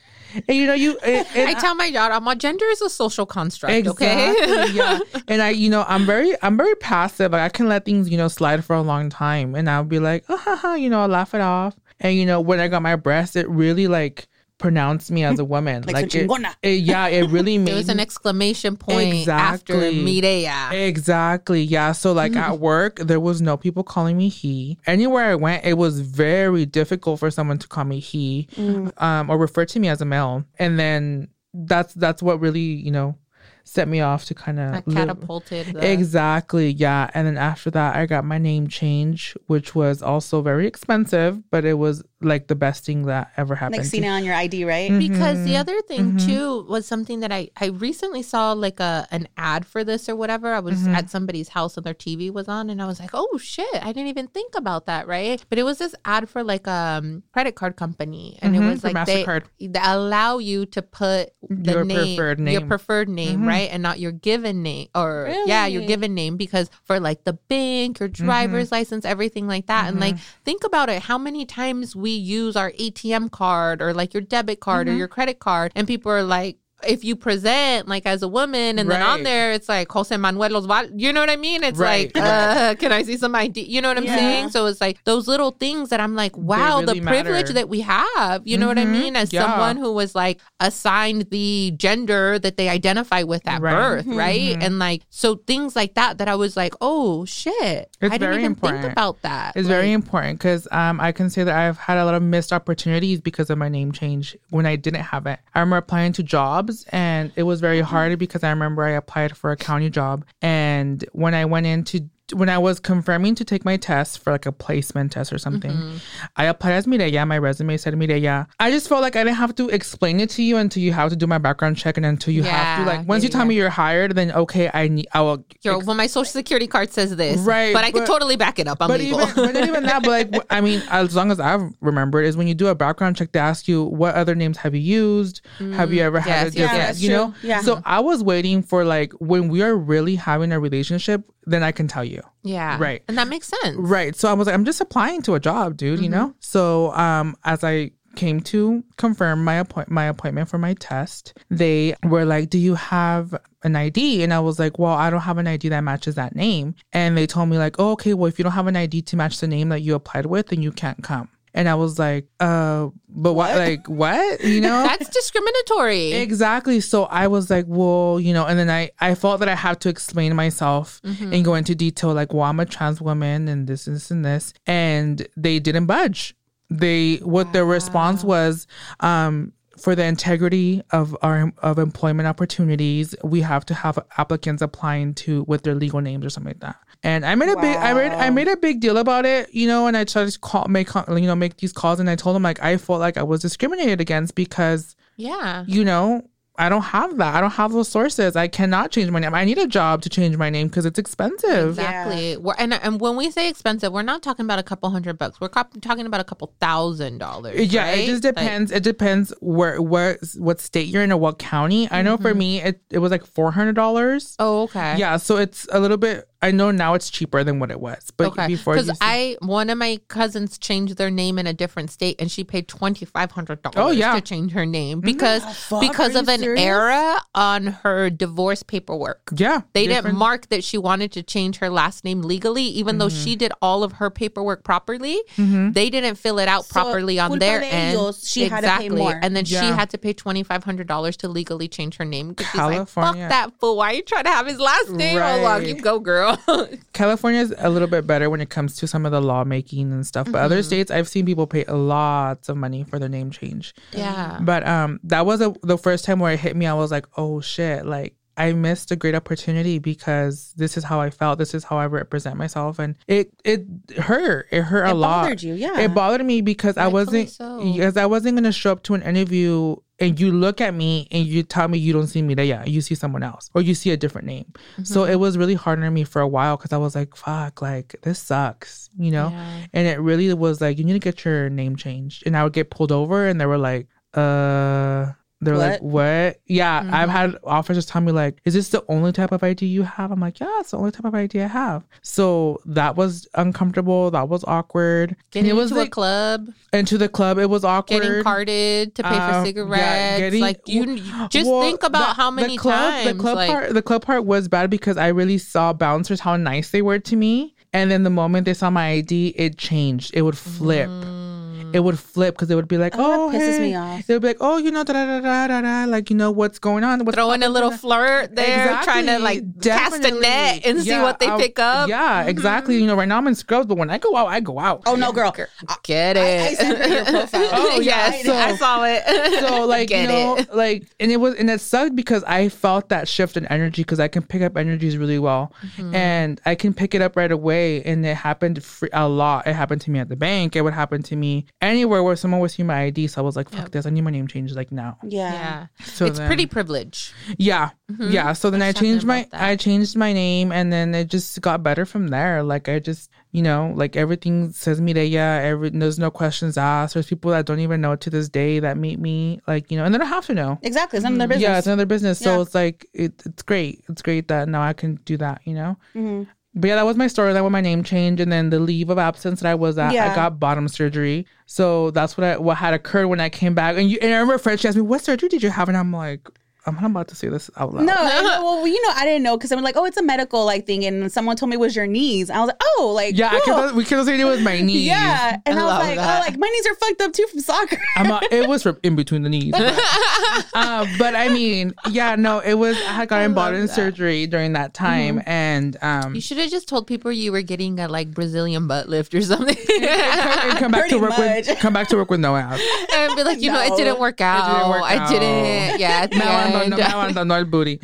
and you know you and, and I tell my daughter, my gender is a social construct. Okay. Yeah. And I, you know, I'm very, I'm very passive. Like I can let things, you know, slide for a long time, and I'll be like, oh, ha, ha, you know, I'll laugh it off. And you know, when I got my breast, it really like pronounced me as a woman. Like, like it, it- yeah, it really made There was an exclamation point after Exactly. Mireya. Exactly. Yeah. So like at work, there was no people calling me he. Anywhere I went, it was very difficult for someone to call me he, Mm. um, or refer to me as a male. And then that's that's what really you know set me off to kind of catapulted. The, Exactly. Yeah. And then after that, I got my name change, which was also very expensive, but it was like the best thing that ever happened. Like seeing it on your ID, right? because Mm-hmm. the other thing too was something that I I recently saw like a an ad for this or whatever. I was Mm-hmm. at somebody's house and their TV was on and I was like, "Oh shit, I didn't even think about that." Right? But it was this ad for like a um, credit card company and it was like they, MasterCard. they allow you to put the Your name, preferred your name. Mm-hmm. preferred name, right? And not your given name or yeah, your given name because for like the bank, your Mm-hmm. driver's license, everything like that. And like think about it, how many times we use our ATM card or like your debit card Mm-hmm. or your credit card and people are like if you present like as a woman and then on there it's like Jose Manuel Los Val, you know what I mean? It's Right, like, uh, can I see some ID? You know what I'm Yeah. saying? So it's like those little things that I'm like, wow, really the privilege matter. that we have. You know what I Mhm. mean? As Yeah. someone who was like assigned the gender that they identify with at Right. birth, right? And like so things like that that I was like, oh shit, I didn't very even important. think about that. It's Like, very important because um, I can say that I've had a lot of missed opportunities because of my name change when I didn't have it. I remember applying to jobs and it was very mm-hmm. hard because I remember I applied for a county job. And when I went into when I was confirming to take my test for like a placement test or something, Mm-hmm. I applied as Mireya. My resume said Mireya. I just felt like I didn't have to explain it to you until you have to do my background check and until you have to like once yeah, you tell yeah. me you're hired, then okay, I need I will Yo, well, my social security card says this, Right, But I can but- totally back it up. I'm but legal. even but not even that, but like I mean, as long as I've remembered, is when you do a background check, they ask you what other names have you used? have you ever had a yes, different, yes. you know? True. Yeah. So I was waiting for like when we are really having a relationship, then I can tell you. Yeah, Right. and that makes sense. Right. So I was like, I'm just applying to a job, dude. You know. So um, as I came to confirm my appoint my appointment for my test, they were like, "Do you have an ID?" And I was like, "Well, I don't have an ID that matches that name." And they told me like, "Oh, okay. Well, if you don't have an ID to match the name that you applied with, then you can't come." And I was like, "Uh, but what? Like what? You know?" That's discriminatory. Exactly. So I was like, well, you know, and then I, I felt that I had to explain myself and go into detail, like, well, I'm a trans woman and this, this, and this. And they didn't budge. They, what their response was, um, for the integrity of our of employment opportunities, we have to have applicants applying to with their legal names or something like that. And I made a big I made I made a big deal about it, you know, and I tried to call make you know make these calls and I told them like I felt like I was discriminated against because yeah. you know, I don't have that. I don't have those sources. I cannot change my name. I need a job to change my name because it's expensive. Exactly. We're, and and when we say expensive, we're not talking about a couple hundred bucks. We're cop- talking about a couple thousand dollars. Yeah, right? it just Like, depends. it depends where where what state you're in or what county. I know for mm-hmm. me it, it was like four hundred dollars. oh, okay. Yeah, so it's a little bit I know now it's cheaper than what it was. But Okay. before Because I one of my cousins changed their name in a different state, and she paid twenty five hundred dollars. Oh, yeah. to change her name because fuck? because of an serious? error on her divorce paperwork. yeah, They didn't mark that she wanted to change her last name legally, even though Mm-hmm. she did all of her paperwork properly. They didn't fill it out So, properly on their end. ellos, she had to pay more. And then she had to pay twenty five hundred dollars to legally change her name. Because she's like, California. "Fuck that fool! Why are you trying to have his last name? Hold on, Right. you go, girl." California is a little bit better when it comes to some of the lawmaking and stuff. But Mm-hmm. other states, I've seen people pay lots of money for their name change. yeah. But um, that was a, the first time where it hit me. I was like, oh shit, like I missed a great opportunity because this is how I felt. This is how I represent myself, and it it hurt. It hurt a It lot. bothered you, yeah. It bothered me because I Rightfully wasn't so. because I wasn't gonna show up to an interview and you look at me and you tell me you don't see me there. Yeah, you see someone else or you see a different name. So Mm-hmm. it was really hard on me for a while because I was like, fuck, like this sucks, you know. Yeah. And it really was like, you need to get your name changed. And I would get pulled over and they were like, uh, they're like, what? Yeah, Mm-hmm. I've had officers tell me, like, is this the only type of ID you have? I'm like, yeah, it's the only type of ID I have. So that was uncomfortable. That was awkward. Getting and it was into like, a club, into the club, it was awkward. getting carded to pay Um, for yeah, cigarettes. getting- like you, just Well, think about the- how the many club, times. the club like, part the club part was bad because I really saw bouncers how nice they were to me, and then the moment they saw my ID, it changed. It would flip. It would flip because it would be like, Oh, oh, that pisses hey. me off. They would be like, oh, you know, da da da da da like you know what's going on. What's throwing a little flirt there, trying to Exactly. like cast a net and see what they I'll- pick up. Mm-hmm. Yeah, exactly. You know, right now I'm in scrubs, but when I go out, I go out. Oh no, girl. Get I it. sent your profile. Oh, yeah, yes, so- I saw it. so like Get you know it. like and it was and it sucked because i felt that shift in energy because i can pick up energies really well Mm-hmm. and i can pick it up right away and it happened fr- a lot it happened to me at the bank it would happen to me anywhere where someone was seeing my ID. So I was like, fuck Yep. this. I need my name changed like now. Yeah. Yeah. So it's then- pretty privilege. Yeah. Yeah. So then I There's something changed my that. I changed my name and then it just got better from there. Like I just you know, like everything says Mireya, every there's no questions asked. There's people that don't even know to this day that meet me. Like, you know, and they don't have to know. Exactly. It's none of their business. Yeah, it's another business. So it's like it, it's great. It's great that now I can do that, you know? Mm-hmm. But yeah, that was my story. That was my name change, and then the leave of absence that I was at. Yeah. I got bottom surgery, so that's what I, what had occurred when I came back. And you, and I remember Frenchie asked me, "What surgery did you have?" And I'm like, "I'm not about to say this out loud." No, I well, you know, I didn't know because I'm like, oh, it's a medical like thing, and someone told me it was your knees. I was like, oh, like Yeah, I cool. kept, we kept saying it was my knees. yeah, and I I, was like, that. oh, like my knees are fucked up too from soccer. I'm a, it was from in between the knees. But, uh, but I mean, yeah, no, it was. I had gotten love bottom surgery during that time, and um, You should have just told people you were getting a like Brazilian butt lift or something. and come back to Pretty work with come back to work with no ass. and be like, you know, it didn't work out. work I out. didn't. Yeah. At the Now I'm end. no, now I'm no, no booty.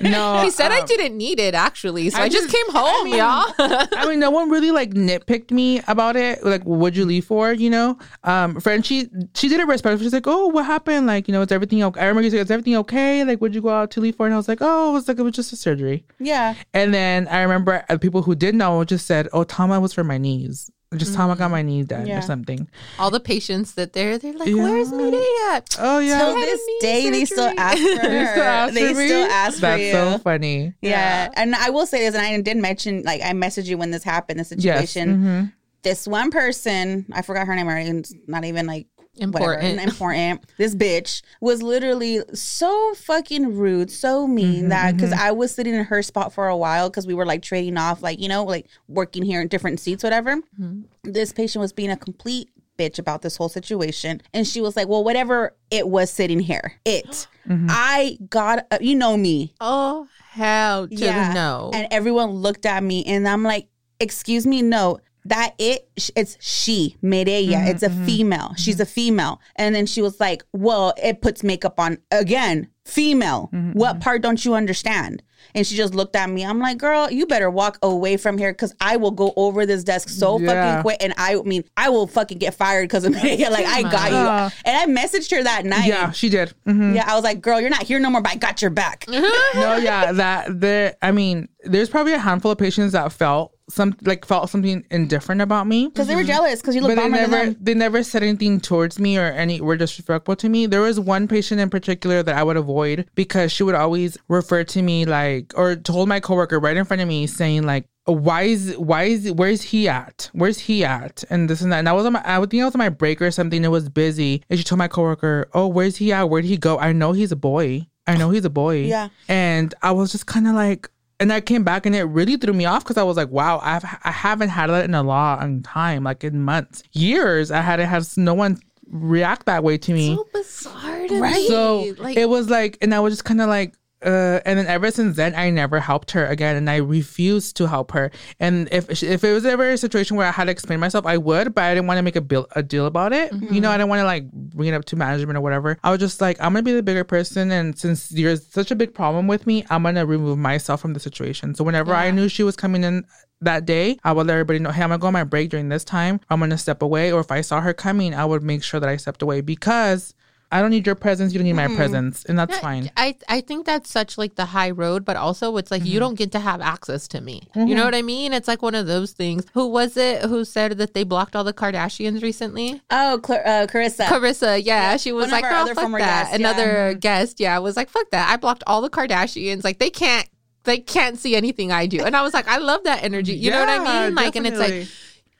No, he said I um, didn't need it actually, so I, I just, just- came home, mean- y'all. I mean, no one really like nitpicked me about it. Like, what'd you leave for? You know, um, Frenchie, she she did it respectfully. She's like, "Oh, what happened? Like, you know, is everything okay?" I remember you said, "Is everything okay? Like, what'd you go out to leave for?" And I was like, "Oh, it was like it was just a surgery." yeah, And then I remember uh, people who did know just said, "Oh, Tama was for my knees. Just Tama got my knee done Yeah. or something." All the patients that they're they're like, Yeah. "Where's Mireya?" Oh yeah, till had this knee day they still ask for They still ask they for me? still ask for That's you. so funny. yeah. and I will say this, and I did mention, like, I messaged you when this happened, the Yes. situation. mhm. This one person, I forgot her name already. Not even like Important. Whatever, important. This bitch was literally so fucking rude, so mean mm-hmm, that because mm-hmm. I was sitting in her spot for a while because we were like trading off, like, you know, like working here in different seats, whatever. Mm-hmm. This patient was being a complete bitch about this whole situation. And she was like, well, whatever it was sitting here, it. I got, uh, you know me. Oh hell to the no. And everyone looked at me and I'm like, excuse me, no. That it, it's she, Mireya. Mm-hmm, it's a mm-hmm, female. She's mm-hmm. a female. And then she was like, well, it puts makeup on again, female. What part don't you understand? And she just looked at me. I'm like, girl, you better walk away from here because I will go over this desk so Yeah. fucking quick. And I mean, I will fucking get fired because of Mireya. Like, I got you. And I messaged her that night. Yeah, she did. Mhm. Yeah, I was like, girl, you're not here no more, but I got your back. no, yeah, that there. I mean, there's probably a handful of patients that felt some like felt something indifferent about me, Because they were mm-hmm. jealous because you look but they never them. they never said anything towards me or any were disrespectful to me. There was one patient in particular that I would avoid because she would always refer to me like or told my coworker right in front of me saying like. Why is why is where's he at? Where's he at? And this and that. And I was on my I would think I was on my break or something. It was busy. And she told my coworker, "Oh, where's he at? Where'd he go? I know he's a boy. I know he's a boy." Yeah. And I was just kind of like, and I came back and it really threw me off because I was like, wow, I've I haven't had that in a long time, like in months, years. I hadn't had no one react that way to me. so bizarre to Right. me. So like it was like, and I was just kind of like, uh, and then ever since then, I never helped her again, and I refused to help her. And if if it was ever a situation where I had to explain myself, I would, but I didn't want to make a bill a deal about it. You know, I didn't want to like bring it up to management or whatever. I was just like, I'm gonna be the bigger person, and since you're such a big problem with me, I'm gonna remove myself from the situation. So whenever I knew she was coming in that day, I would let everybody know, hey, I'm gonna go on my break during this time. I'm gonna step away, or if I saw her coming, I would make sure that I stepped away because. I don't need your presence. You don't need my presence, and that's fine. I I think that's such like the high road, but also it's like Mm-hmm. you don't get to have access to me. You know what I mean? It's like one of those things. Who was it who said that they blocked all the Kardashians recently? Oh, Cla- uh, Carissa. Carissa, yeah, she was One of like, our "Girl, other fuck former that." guests, yeah. Another guest, yeah, was like, "Fuck that." I blocked all the Kardashians. Like they can't, they can't see anything I do. And I was like, I love that energy. You know what I mean? Like, and it's like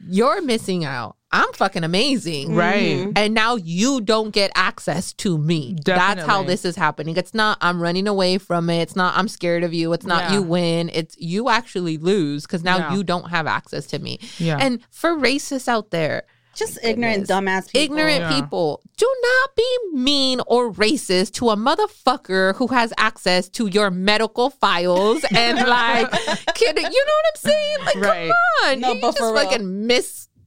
you're missing out. I'm fucking amazing, Right. Mm-hmm. And now you don't get access to me. That's how this is happening. It's not I'm running away from it. It's not I'm scared of you. It's not Yeah. you win. It's you actually lose because now Yeah. you don't have access to me. Yeah. And for racists out there, Just ignorant, goodness. dumbass people. ignorant Yeah. people, do not be mean or racist to a motherfucker who has access to your medical files and like, kid, you know what I'm saying? Like, Right. come on, No, you just for real. fucking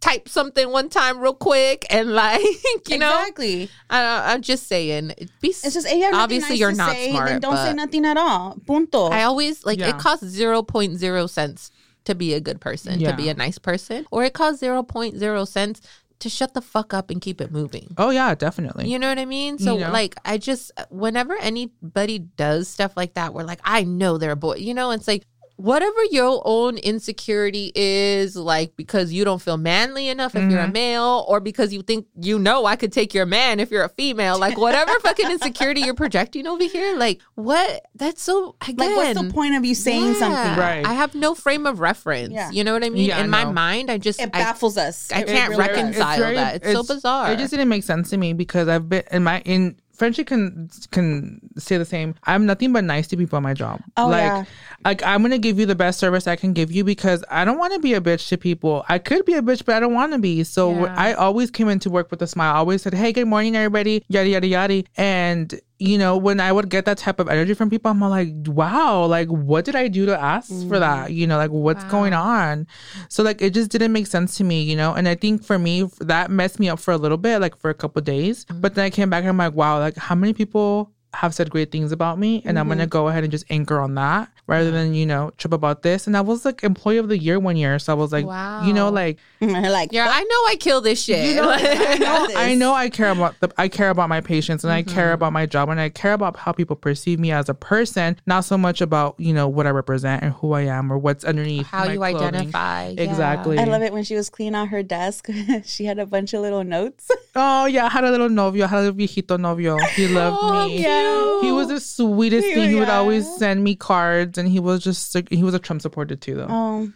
mistype something one time real quick and like, you know, exactly. I, I'm just saying, be. It's just you obviously nice you're not say, smart, Then don't say nothing at all. Punto. I always like Yeah. it costs 0.0 cents to be a good person, Yeah. to be a nice person, or it costs 0.0 cents to shut the fuck up and keep it moving. Oh yeah, definitely. You know what I mean? So You know? like I just whenever anybody does stuff like that, we're like, I know they're a boy. You know, it's like whatever your own insecurity is, like because you don't feel manly enough if you're a Mm-hmm. male, or because you think you know I could take your man if you're a female, like whatever fucking insecurity you're projecting over here, like what? That's so again. Like, what's the point of you saying yeah. something? Right. I have no frame of reference. Yeah. You know what I mean? Yeah, I In my mind, I just It I, baffles us. I can't really reconcile. does. very- that. It's so bizarre. It just didn't make sense to me because I've been in my in Frenchie can can say the same. I'm nothing but nice to people at my job. Oh, like yeah. like I'm gonna give you the best service I can give you because I don't want to be a bitch to people. I could be a bitch, but I don't want to be. So Yeah. I always came into work with a smile. I always said, "Hey, good morning, everybody." Yada yada yada. And you know, when I would get that type of energy from people, I'm like, wow, like what did I do to ask for that? Mm. You know, like what's going on? So like it just didn't make sense to me, you know. And I think for me that messed me up for a little bit, like for a couple days. Mm. But then I came back and I'm like, wow, like how many people have said great things about me and I'm gonna go ahead and just anchor on that rather than, you know, trip about this. And I was like employee of the year one year. So I was like, you know, like like, yeah, I know I kill this shit. I know, this. I know I care about the I care about my patients and I Mm-hmm. care about my job and I care about how people perceive me as a person, not so much about, you know, what I represent and who I am or what's underneath. How my you clothing. identify. yeah. Exactly. I love it when she was cleaning out her desk. she had a bunch of little notes. Oh yeah, I had a little novio, I had a little viejito novio. He loved Oh, me. Cute. He was the sweetest He- thing. He would always send me cards and he was just he was a Trump supporter too though. Oh,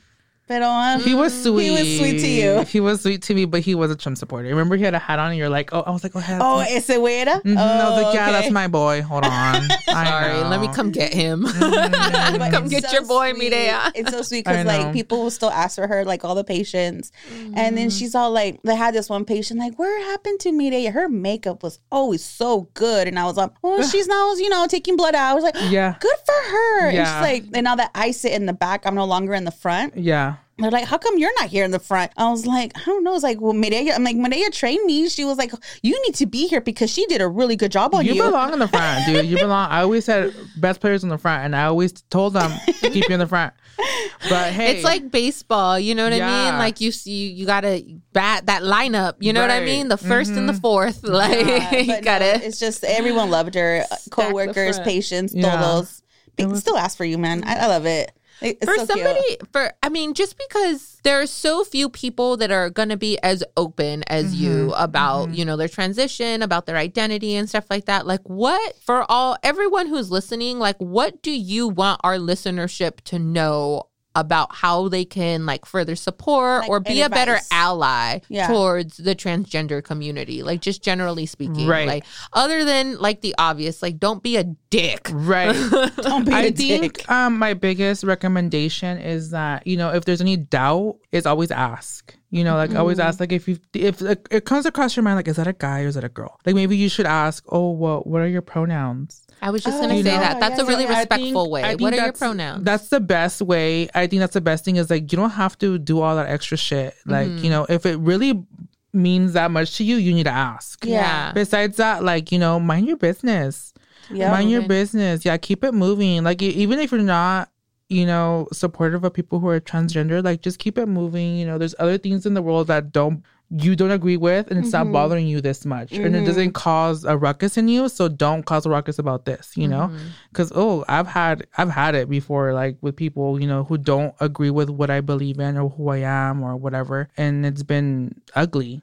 but um, He was sweet. He was sweet to you. He was sweet to me, but he was a Trump supporter. Remember, he had a hat on, and you're like, "Oh, I was like, oh, hat. Oh, ese güera? Mhm. I was Oh, like, yeah, okay. that's my boy. Hold on. I Sorry, let me come get him. But come get so your boy, sweet. Mireya. It's so sweet because like people will still ask for her, like all the patients, and Mm-hmm. then she's all like, they had this one patient like, "Where happened to Mireya? Her makeup was always so good," and I was like, "Oh, she's now you know taking blood out." I was like, Yeah. good for her." And Yeah. she's like, and now that I sit in the back, I'm no longer in the front. Yeah. They're like, how come you're not here in the front? I was like, I don't know. It's like, well, Mireya, I'm like, Mireya trained me. She was like, you need to be here because she did a really good job on You you. belong in the front, dude. You belong. I always said best players in the front, and I always told them keep you in the front. But hey, It's like baseball, you know what I mean? Like you see, you gotta bat that lineup. You know what I mean? The 1st and the mm-hmm. fourth, like Yeah, you gotta. no, it's just everyone loved her. the Co-workers, front. patients, Yeah. todos. They was- still ask for you, man. I, I love it. It- It's for so somebody cute. for i mean just because there are so few people that are going to be as open as you mm-hmm. about mm-hmm. you know their transition about their identity and stuff like that. Like what for all everyone who's listening like what do you want our listenership to know about how they can like further support Like, or be and a better ally Yeah. towards the transgender community like just generally speaking Right. like other than like the obvious like don't be a dick right. Don't be I a think dick. um, my biggest recommendation is that you know if there's any doubt, is always ask. You know, like always Mm-hmm. ask. Like if you if it, it comes across your mind, like is that a guy or is that a girl? Like maybe you should ask. Oh, well, what are your pronouns? I was just Oh, gonna say know, that that's yeah, a really yeah, yeah. Respectful think- way what are your pronouns That's the best way. I think that's the best thing is like you don't have to do all that extra shit. Like, Mm-hmm. you know, if it really means that much to you, you need to ask. Yeah. Besides that, like, you know, mind your business. Yeah. mind your business. Yeah, keep it moving. Like even if you're not, you know, supportive of people who are transgender, like just keep it moving. You know, there's other things in the world that don't you don't agree with and it's Mm-hmm. not bothering you this much. And it doesn't cause a ruckus in you so don't cause a ruckus about this you know? Mm-hmm. because oh i've had i've had it before like with people you know who don't agree with what i believe in or who i am or whatever and it's been ugly.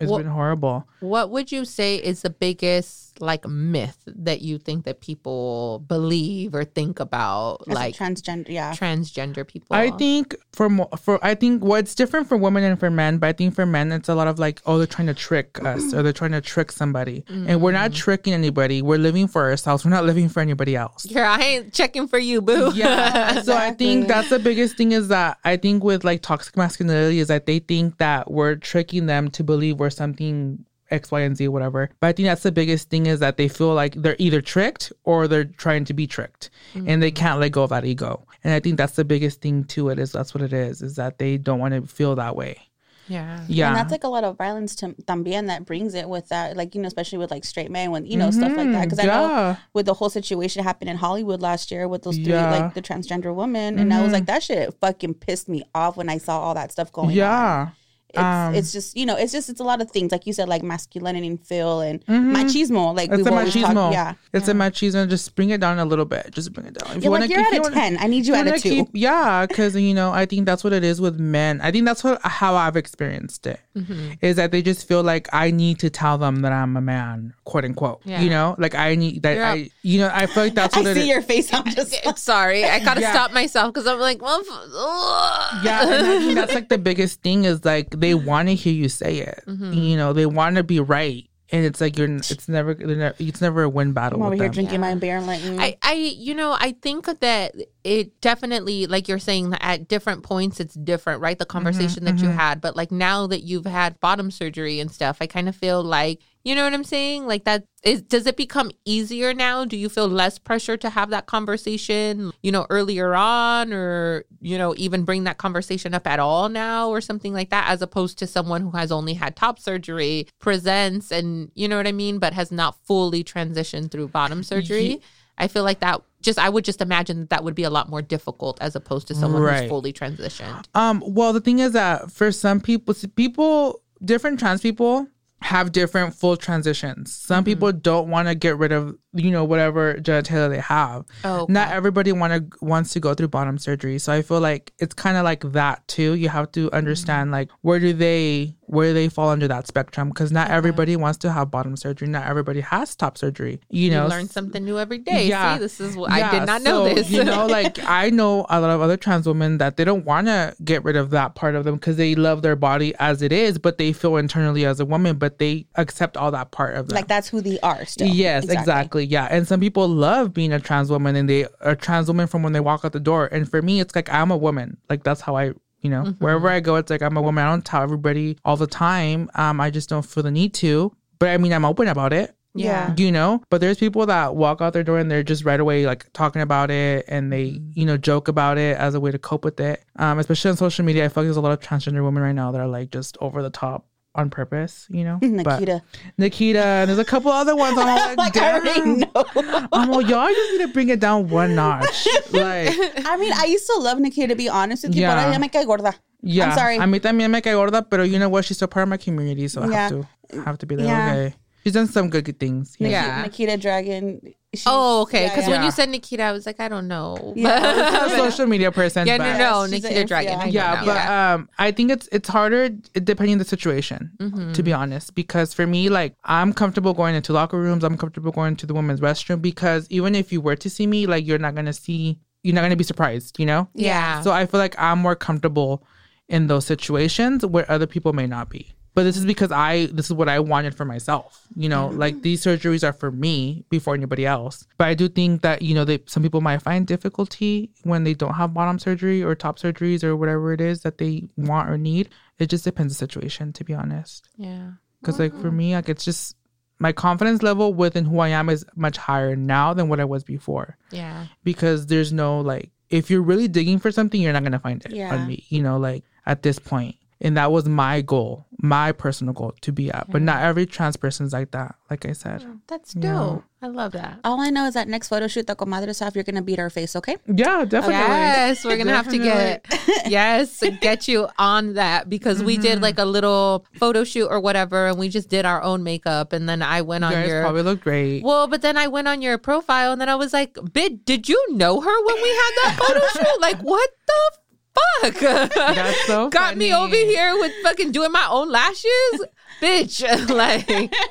It's Well- been horrible. What would you say is the biggest like myth that you think that people believe or think about As like transgender. Yeah. transgender people? I think for mo- for I think well, different for women and for men, but I think for men it's a lot of like, oh, they're trying to trick us or they're trying to trick somebody, and we're not mm. tricking anybody. We're living for ourselves. We're not living for anybody else. yeah I ain't checking for you, boo. Yeah. so I think that's the biggest thing is that I think with like toxic masculinity is that they think that we're tricking them to believe we're something X, Y, and Z, whatever. But I think that's the biggest thing is that they feel like they're either tricked or they're trying to be tricked and they can't let go of that ego. And I think that's the biggest thing to it is that's what it is, is that they don't want to feel that way. yeah. Yeah. And that's like a lot of violence to también that brings it with that, like, you know, especially with like straight men, when, you know, stuff like that. Because I know with the whole situation happened in Hollywood last year with those three, Yeah. Mm-hmm. like the transgender woman. And I was like, that shit fucking pissed me off when I saw all that stuff going on. Yeah. It's, Um, it's just you know, it's just it's a lot of things like you said, like masculinity and feel and Mhm. machismo. Like It's we've a always machismo. talked. Yeah, It's a machismo. Just bring it down a little bit. Just bring it down. If you're wanna- like you're if at you a wanna- ten. I need you if at a wanna two. keep- yeah, because you know, I think that's what it is with men. I think that's what how I've experienced it. Mm-hmm. Is that they just feel like I need to tell them that I'm a man, quote unquote. Yeah. You know, like I need that. You're I, you know, I feel like that's I what it see is. your face. I'm just Sorry, I gotta Yeah. stop myself because I'm like, well, ugh. yeah, and I think that's like the biggest thing is like they want to hear you say it. Mm-hmm. You know, they want to be right, and it's like you're. It's never. never- It's never a win battle. I'm over with here them. drinking my beer. I'm like, mm. I, I, you know, I think that it definitely, like you're saying, at different points it's different, right? The conversation that you had, but like now that you've had bottom surgery and stuff, I kind of feel like, you know what I'm saying? Like that is, does it become easier now? Do you feel less pressure to have that conversation, you know, earlier on, or you know, even bring that conversation up at all now, or something like that, as opposed to someone who has only had top surgery presents and you know what I mean, but has not fully transitioned through bottom surgery. I feel like that just I would just imagine that, that would be a lot more difficult as opposed to someone Right. who's fully transitioned. Um, well, the thing is that for some people, people, different trans people have different full transitions. Some Mm-hmm. people don't want to get rid of, you know, whatever genitalia they have. Oh, okay. Not everybody want to wants to go through bottom surgery. So I feel like it's kind of like that too. You have to understand Mm-hmm. like where do they where do they fall under that spectrum because not everybody wants to have bottom surgery. Not everybody has top surgery. You You know, learn something new every day. Yeah. See, this is what I did not know this. you know, like I know a lot of other trans women that they don't want to get rid of that part of them because they love their body as it is, but they feel internally as a woman, but they accept all that part of them. like that's who they are. Still. Yes, exactly. Yeah. And some people love being a trans woman and they are trans woman from when they walk out the door. And for me, it's like I'm a woman. Like that's how I, you know, Mm-hmm. wherever I go, it's like I'm a woman. I don't tell everybody all the time. Um, I just don't feel the need to. But I mean, I'm open about it. yeah. You know, but there's people that walk out their door and they're just right away like talking about it and they, Mm-hmm. you know, joke about it as a way to cope with it. Um, especially on social media, I feel like there's a lot of transgender women right now that are like just over the top on purpose, you know. But- Nikita. Nikita, and there's a couple other ones. I'm all like, like I already damn. know. I'm like, y'all just need to bring it down one notch. Like, I mean, I used to love Nikita to be honest with you, but Yeah. I me cae gorda. yeah. I'm sorry. A mí también me cae gorda, pero you know what? She's still part of my community, so I Yeah. have to have to be like, Yeah. okay. She's done some good, good things. Yeah. Yeah. Nikita Dragon. She's- Oh, okay. Because yeah. when Yeah. you said Nikita, I was like, I don't know. Yeah. Social media person. yeah, no, no, Nikita Dragon. yeah. I Yeah, but um, I think it's it's harder depending on the situation. Mm-hmm. To be honest, because for me, like I'm comfortable going into locker rooms. I'm comfortable going to the women's restroom because even if you were to see me, like you're not gonna see, you're not gonna be surprised. You know. yeah. So I feel like I'm more comfortable in those situations where other people may not be. But this is because I this is what I wanted for myself. You know, mm-hmm. like these surgeries are for me before anybody else. But I do think that, you know, they some people might find difficulty when they don't have bottom surgery or top surgeries or whatever it is that they want or need. It just depends on the situation, to be honest. yeah. Because like for mm-hmm. me, like it's just my confidence level within who I am is much higher now than what I was before Yeah. because there's no like if you're really digging for something you're not gonna find it Yeah. on me you know like at this point and that was my goal my personal goal to be at but not every trans person is like that like i said oh, That's dope. I love that. All I know is that next photo shoot, the Comadres have, you're gonna beat our face, okay? yeah definitely Yes, we're gonna have to get yes, get you on that because we did mm-hmm. like a little photo shoot or whatever, and we just did our own makeup, and then I went on guys your probably look great well, but then I went on your profile, and then I was like, "Bid, did you know her when we had that photo shoot? Like, what the fuck?" That's so Got me over here with fucking doing my own lashes, bitch. like,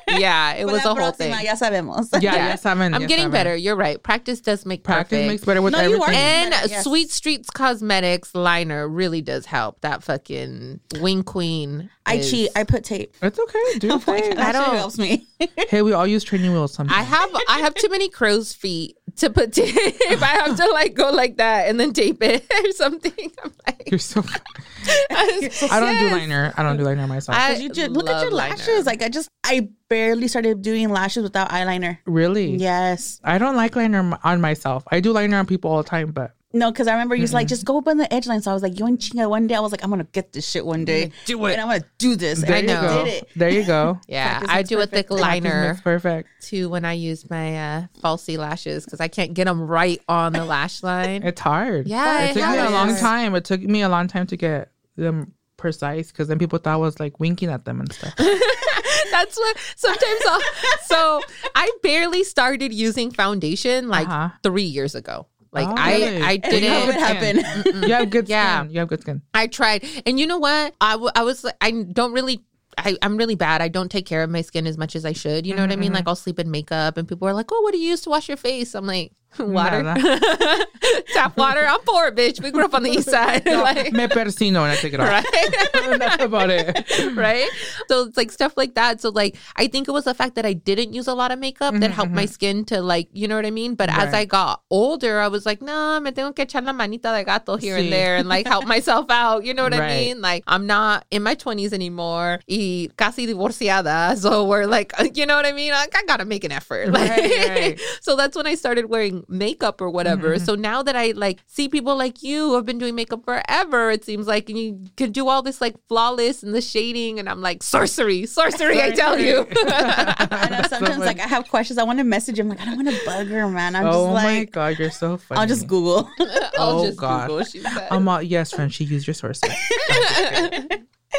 yeah, it was La a whole próxima, thing. Ya sabemos. yeah, yes seven I'm yes, getting seven. better. You're right. Practice does make practice perfect. makes better with No, you everything are. And Better, yes. Sweet Streets Cosmetics liner really does help. That fucking wing queen. I is- cheat. I put tape. it's okay do oh your thing. That don't- shit helps me. hey we all use training wheels sometimes I have I have too many crow's feet to put tape. I have to like go like that and then tape it or something. I'm like, you're so i don't do liner i don't do liner myself I You just, look at love your liner. lashes. Like I just, I barely started doing lashes without eyeliner. really Yes. I don't like liner on myself. I do liner on people all the time, but No, because I remember you was like, just go up on the edge line. So I was like, yo, and chinga, one day I was like, I'm gonna get this shit one day. do it. And I'm gonna do this. there and you I go. did it. There you go. yeah, Practice I makes do a thick liner It's perfect. too when I use my uh, falsy lashes because I can't get them right on the lash line. It's hard. Yeah, it it took me a long time. It took me a long time to get them precise because then people thought I was like winking at them and stuff. That's what sometimes I'll, so I barely started using foundation like Uh-huh. three years ago. Like Oh, I really? I didn't it Skin. you have good Yeah. skin. You have good skin. I tried. And you know what? I, w- I was like, I don't really. I, I'm really bad. I don't take care of my skin as much as I should. You know what I mean? Mm-hmm, like mm-hmm. I'll sleep in makeup, and people are like, "Oh, what do you use to wash your face?" I'm like, "Water, tap water." I'm poor, bitch. We grew up on the east side, like, Me persino and I take it off. right? That's about it. right? So it's like stuff like that. So like I think it was the fact that I didn't use a lot of makeup that helped my skin to like, you know what I mean? But as Mm-hmm, I got older, I was like, no, me tengo que echar la manita de gato here Sí. and there and like help myself out. You know what I mean? Like I'm not in my 20s anymore y casi divorciada. So we're like, you know what I mean? Like, I gotta make an effort. Like, Right, right. so that's when I started wearing makeup or whatever. Mm-hmm. So now that I like see people like you who have been doing makeup forever, it seems like and you can do all this like flawless and the shading, and I'm like sorcery, sorcery. I tell you. I know sometimes like I have questions. I want to message him like I don't want to bug her, man. I'm oh just like, oh my god, you're so funny. I'll just Google. I'll Oh, just God. Google. She said I'm all, yes, Frenchie, use your source.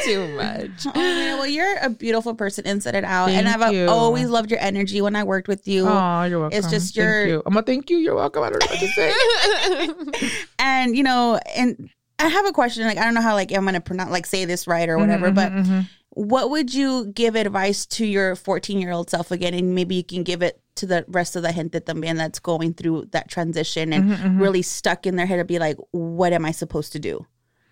Too much. oh, man, well, you're a beautiful person inside and out, and I've you. always loved your energy when I worked with you. Oh, you're welcome. It's just Thank your- you. I'm gonna thank you. You're welcome. I don't know what to say. And you know, and I have a question. Like I don't know how like I'm gonna pronounce like say this right or whatever, but Mhm. what would you give advice to your 14 year old self again and maybe you can give it to the rest of the gente también that's going through that transition and Mm-hmm, really stuck in their head to be like what am i supposed to do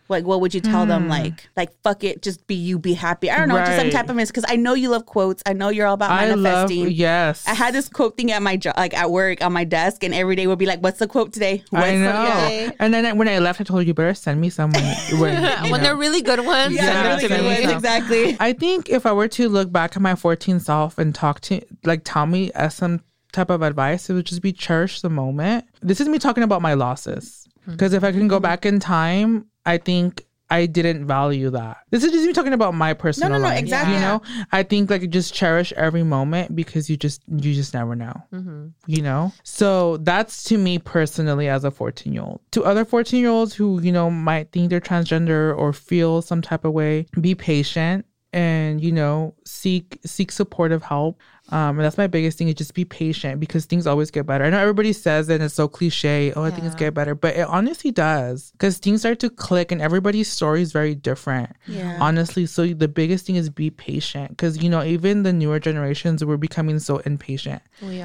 like what would you tell them like like fuck it just be you be happy i don't know just some Hmm. Type of miss because i know you love quotes i know you're all about I love manifesting yes. I had this quote thing at my job, like at work on my desk, and every day would be like, "What's the quote today?" What's I know. Yeah. And then when I left, I told you, you better send me some When, when they're really good ones, Yeah, Yeah, really good ones, exactly. I think if I were to look back at my 14 self and talk to, like, tell me as some type of advice, it would just be cherish the moment. This is me talking about my losses. Because if I can go back in time, I think I didn't value that. This is just me talking about my personal no, no, life. exactly. You know, I think like just cherish every moment because you just you just never know. Mm-hmm. You know, so that's to me personally as a 14 year old. To other 14 year olds who you know might think they're transgender or feel some type of way, be patient and you know seek seek supportive help um and that's my biggest thing is just be patient because things always get better. I know everybody says it and it's so cliche oh i think it's get better but it honestly does because things start to click and everybody's story is very different Yeah. honestly. So the biggest thing is be patient because you know even the newer generations we're becoming so impatient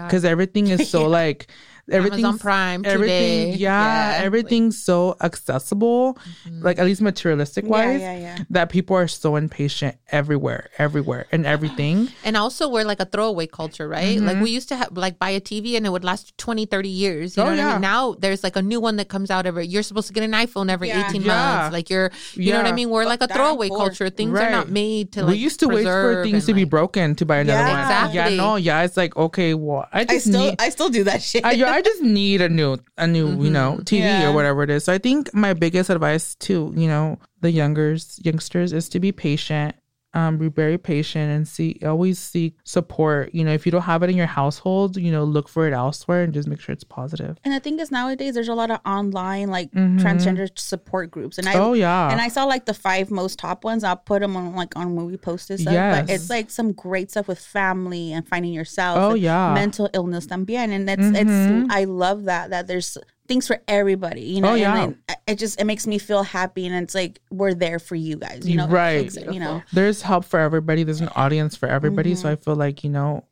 because everything is so like everything Amazon Prime everything today. yeah, Yeah, everything's so accessible mm-hmm. like at least materialistic wise yeah, yeah. that people are so impatient everywhere everywhere and everything And also we're like a throwaway culture, right? Like mm-hmm. we used to have like buy a TV and it would last 20, 30 years. You Oh, know what I yeah. mean? Now there's like a new one that comes out every you're supposed to get an iPhone every Yeah. 18 Yeah. months. Like you're you know what I mean? We're like a throwaway culture. Things are not made to like we used to wait for things and, to be broken to buy another Yeah. one Exactly. yeah no yeah it's like okay well i just I still, need I still do that shit. I, I just need a new a new you mm-hmm. know TV Yeah. or whatever it is. So I think my biggest advice to you know the youngers youngsters is to be patient. Um, be very patient and see always seek support. You know, if you don't have it in your household, you know, look for it elsewhere and just make sure it's positive. And the thing is, nowadays there's a lot of online like transgender support groups, and I Mm-hmm. Oh, yeah. and I saw like the five most top ones. I'll put them on like on movie posters. Stuff, Yes. but it's like some great stuff with family and finding yourself. Oh, yeah. Mm-hmm. mental illness también, and it's it's I love that that there's things for everybody. You know, Oh, yeah. and then it just it makes me feel happy, and it's like we're there for you guys. You know, Right. It's, You know, There's help for everybody. There's an audience for everybody. So mm-hmm. I feel like you know,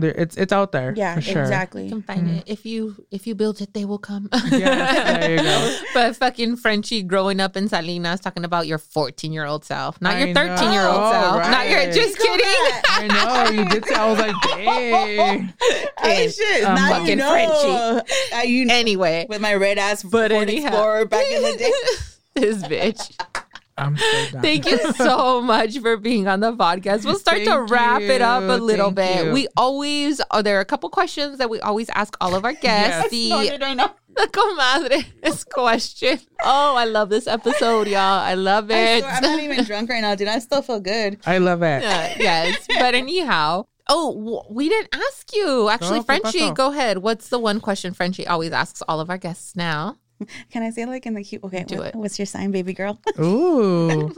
it's it's out there. Yeah, for sure. exactly. You can find it if you if you build it, they will come. yeah, there you go. but fucking Frenchie growing up in Salinas talking about your 14 year old self, not I your thirteen year old self. Oh, Not your right. just kidding. I know you did. Say, I was like, dang. Hey, shit! I'm now you fucking know. Frenchie. Uh, you anyway, with my red ass But Ford anyhow. Explorer back in the day. this bitch. I'm so done. Thank you so much for being on the podcast. We'll start to Thank wrap it up a you. little Thank bit. you. We always, oh, there are a couple questions that we always ask all of our guests. Yes. The, the comadre question. Oh, I love this episode, y'all. I love I it. swear, I'm not even drunk right now, dude. I still feel good. I love it. Uh, yes, but anyhow. Oh, we didn't ask you. Actually, Oh, Frenchie, go ahead. What's the one question Frenchie always asks all of our guests now? Can I say like in the cute? Okay, Do what- it. What's your sign, baby girl? Ooh.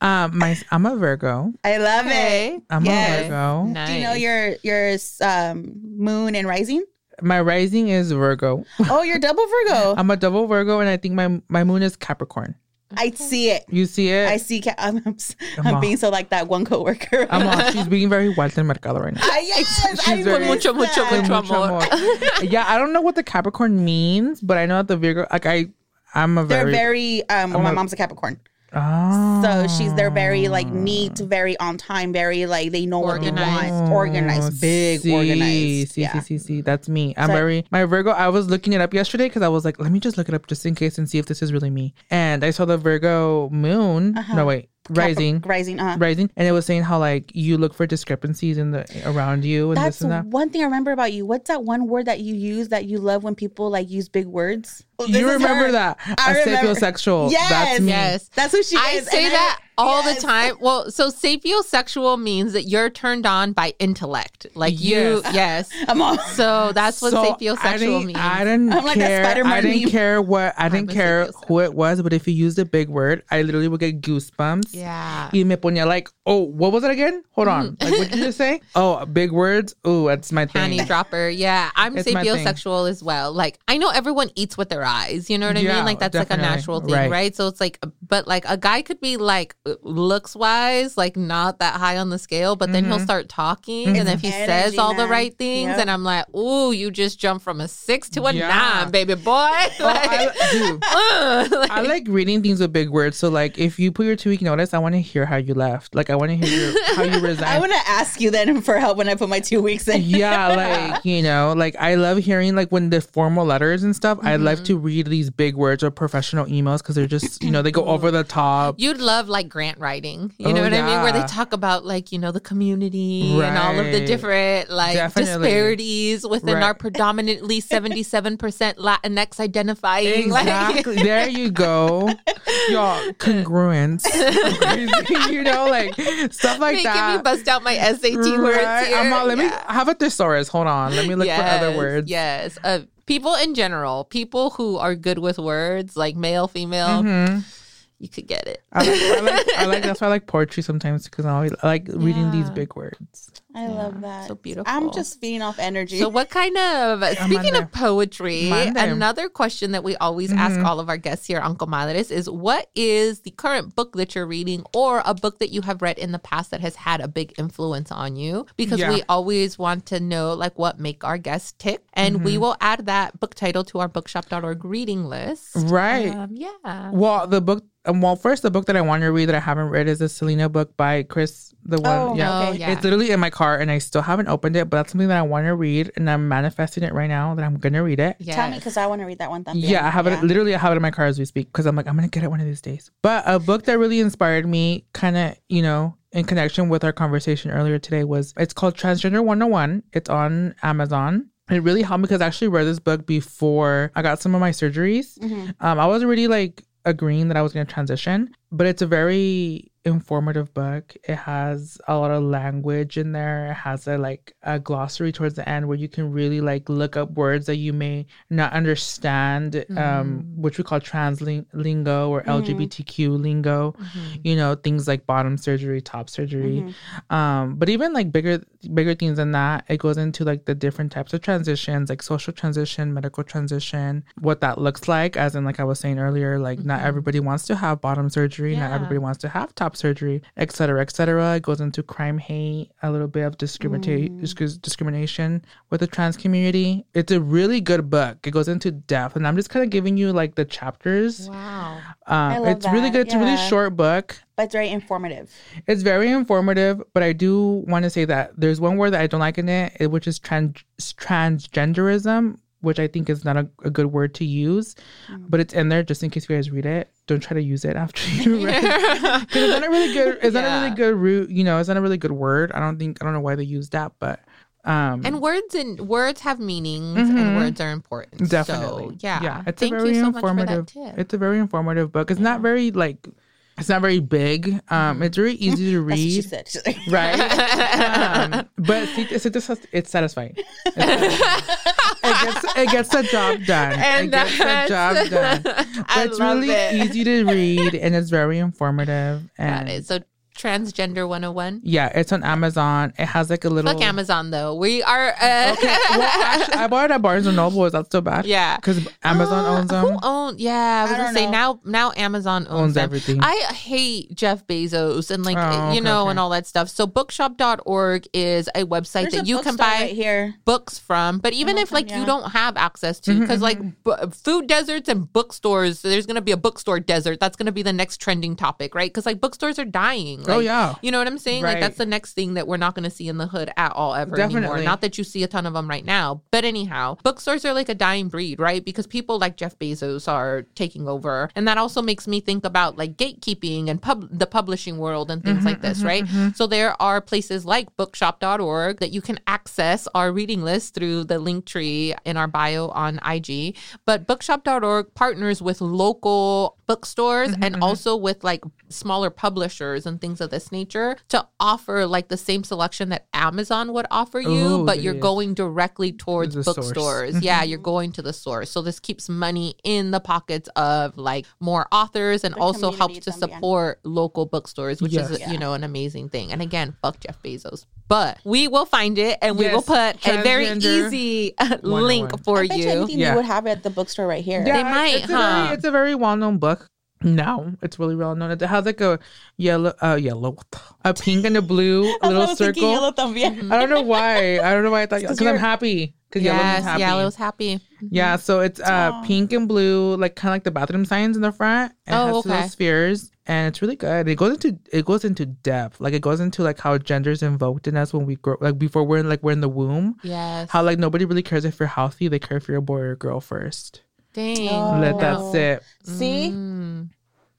um, my I'm a Virgo. I love Okay. it. I'm Yes. a Virgo. Nice. Do you know your your um, moon and rising? My rising is Virgo. Oh, you're double Virgo. I'm a double Virgo, and I think my my moon is Capricorn. I see it. You see it? I see. Ca- I'm, I'm, I'm being so like that one coworker. I'm on. She's being very wild in Mercado right now. Ah, yes, I She's very- missed Mucho, mucho, mucho. Mucho amor. more. yeah, I don't know what the Capricorn means, but I know that the Virgo, like I, I'm a They're very. very. Um, well, I'm my a- mom's a Capricorn, oh. so she's they're very like neat, very on time, very like they know what they want, organized, big, see, organized. See, yeah. see, see, see. That's me. I'm So very my Virgo. I was looking it up yesterday because I was like, let me just look it up just in case and see if this is really me. And I saw the Virgo moon. Uh-huh. No, wait, rising. rising. Uh, Rising, and it was saying how like you look for discrepancies in the around you and That's this and that. one thing I remember about you. What's that one word that you use that you love when people like use big words? This You remember her. that? I a remember. sapiosexual. Yes. That's me. Yes. That's who she I is. say and that all yes. the time. Well, so sapiosexual means that you're turned on by intellect. Like you, yes. I'm all, So that's what So, I sapiosexual didn't, means. I didn't I'm like that care. Spider-Man I didn't meme. care what. I didn't a care who it was. But if you used a big word, I literally would get goosebumps. yeah. Y me ponía like, oh, what was it again? Hold on. Mm. Like, what did you just say? Oh, big words. Oh, that's my thing. Panty dropper. Yeah. I'm It's sapiosexual as well. Like, I know everyone eats with their eyes. You know what I Yeah, mean? Like, that's like a natural thing, Right. right. So it's like, but like a guy could be like, looks wise, like not that high on the scale, but then he'll Mm-hmm. start talking. And if he says Energy, all the right things, Yep. and I'm like, ooh, you just jumped from a six to a Yeah. nine, baby boy. Oh, I, uh, like- I like reading things with big words. So, like, if you put your two week notice, I want to hear how you left. Like, I want to hear your, how you resigned. I want to ask you then for help when I put my two weeks in. yeah, like you know, like I love hearing like when the formal letters and stuff. I love Mm-hmm. to read these big words or professional emails because they're just you know they go over the top. You'd love like grant writing. You Oh, know what I mean? Where they talk about like, you know, the community and all of the different like Definitely. disparities within Right. our predominantly 77% Latinx identifying. Exactly. Like, there you go. Y'all congruence. you know, like stuff like making that. me bust out my SAT words Right? here. I'm all, let me Yeah. I have a thesaurus. Hold on. Let me look for other words. Yes. Uh, people in general, people who are good with words, like male, female, Mhm. You could get it. I, like, I like I like that's why I like poetry sometimes because I always I like reading these big words. I love that. so beautiful. I'm just feeding off energy. So, what kind of speaking Mande. of poetry? Another question that we always ask Mm-hmm. all of our guests here, on Comadres, is what is the current book that you're reading, or a book that you have read in the past that has had a big influence on you? Because Yeah. we always want to know like what make our guests tick, and we Mm-hmm. will add that book title to our bookshop.org reading list. Right. Um, yeah. Well, the book. Um, well, first, the book that I want to read that I haven't read is the Selena book by Chris. The one, Oh, yeah. Oh, yeah. It's literally in my car, and I still haven't opened it. But that's something that I want to read, and I'm manifesting it right now that I'm gonna read it. Yes. Tell me because I want to read that one. También. Yeah, I have it. Literally, I have it in my car as we speak because I'm like, I'm gonna get it one of these days. But a book that really inspired me, kind of, you know, in connection with our conversation earlier today, was it's called Transgender 101. It's on Amazon. It really helped me because I actually read this book before I got some of my surgeries. Um, I was already like agreeing that I was gonna transition, but it's a very informative book. It has a lot of language in there. It has a like a glossary towards the end where you can really like look up words that you may not understand, um, mm. which we call trans ling- lingo or mm-hmm. LGBTQ lingo. Mm-hmm. You know, things like bottom surgery, top surgery. Mm-hmm. Um, but even like bigger bigger things than that, it goes into like the different types of transitions, like social transition, medical transition, what that looks like. As in, like I was saying earlier, like not everybody wants to have bottom surgery, not everybody wants to have top surgery, etc., cetera, et cetera. It goes into crime, hate, a little bit of discriminate disc- discrimination with the trans community. It's a really good book. It goes into depth, and I'm just kind of giving you like the chapters. Wow. Um, it's really good. It's a really short book. but it's very informative. It's very informative, but I do want to say that there's one word that I don't like in it, which is trans transgenderism, which I think is not a, a good word to use, but it's in there just in case you guys read it. Don't try to use it after you read it because it's not a really good. It's not a Yeah. really good root. You know, it's not a really good word. I don't think I don't know why they use that, but um, And words and words have meanings, and words are important. definitely, So, yeah, yeah. It's Thank a very you so informative. Much for that tip. It's a very informative book. It's not very like It's not very big. Um, it's very easy to read. Right? um, but see, it's, it's, it's satisfying. it gets it gets the job done. And it gets the job done. But I it's really it. easy to read and it's very informative. And Got it. So transgender 101. yeah, it's on Amazon. It has like a little. Fuck Amazon though. We are. Uh, Okay, well, actually, I bought it at Barnes and Noble. Is that so bad? Yeah. because Amazon Uh, owns them. Who own? Yeah, I was I gonna say know. now. Now Amazon owns, Owns them. everything. I hate Jeff Bezos and like Oh, you know okay. and all that stuff. So bookshop.org is a website There's that a you can buy right here. books from. But even if like you don't have access to, Mm-hmm, because like bu- food deserts and bookstores, there's gonna be a bookstore desert. That's gonna be the next trending topic, right? Because like bookstores are dying. Oh, Oh, like, yeah. you know what I'm saying? Like that's the next thing that we're not gonna see in the hood at all ever anymore. Not that you see a ton of them right now, but anyhow, bookstores are like a dying breed, right? Because people like Jeff Bezos are taking over, and that also makes me think about like gatekeeping and pub the publishing world and things like mm-hmm, this, mm-hmm, right? Mm-hmm. So there are places like bookshop.org that you can access our reading list through the Linktree in our bio on IG. But bookshop.org partners with local bookstores and also with like smaller publishers and things of this nature to offer like the same selection that Amazon would offer you, Ooh, but you're it is. going directly towards bookstores. Yeah, mm-hmm. you're going to the source. So this keeps money in the pockets of like more authors and also helps to también. support local bookstores, which is Yes. you know an amazing thing. And again, fuck Jeff Bezos. But we will find it and we Yes, will put a very easy link oh for I bet you you. anything Yeah. you would have it at the bookstore right here. They might, it's A very, it's a very well known book. No, it's really well known. It has like a yellow, uh, yellow, a pink and a blue I little thinking circle. I don't know why. I don't know why I thought because I'm happy. Because yellow Yes, means happy. Yellow's happy. Yeah, so it's uh pink and blue, like kind of like the bathroom signs in the front. And Oh, it has okay. little spheres, and it's really good. It goes into it goes into depth, like it goes into like how gender's invoked in us when we grow, like before we're in like we're in the womb. Yes. How like nobody really cares if you're healthy; they care if you're a boy or a girl first. Dang. Oh. Let that sit. See? Mm.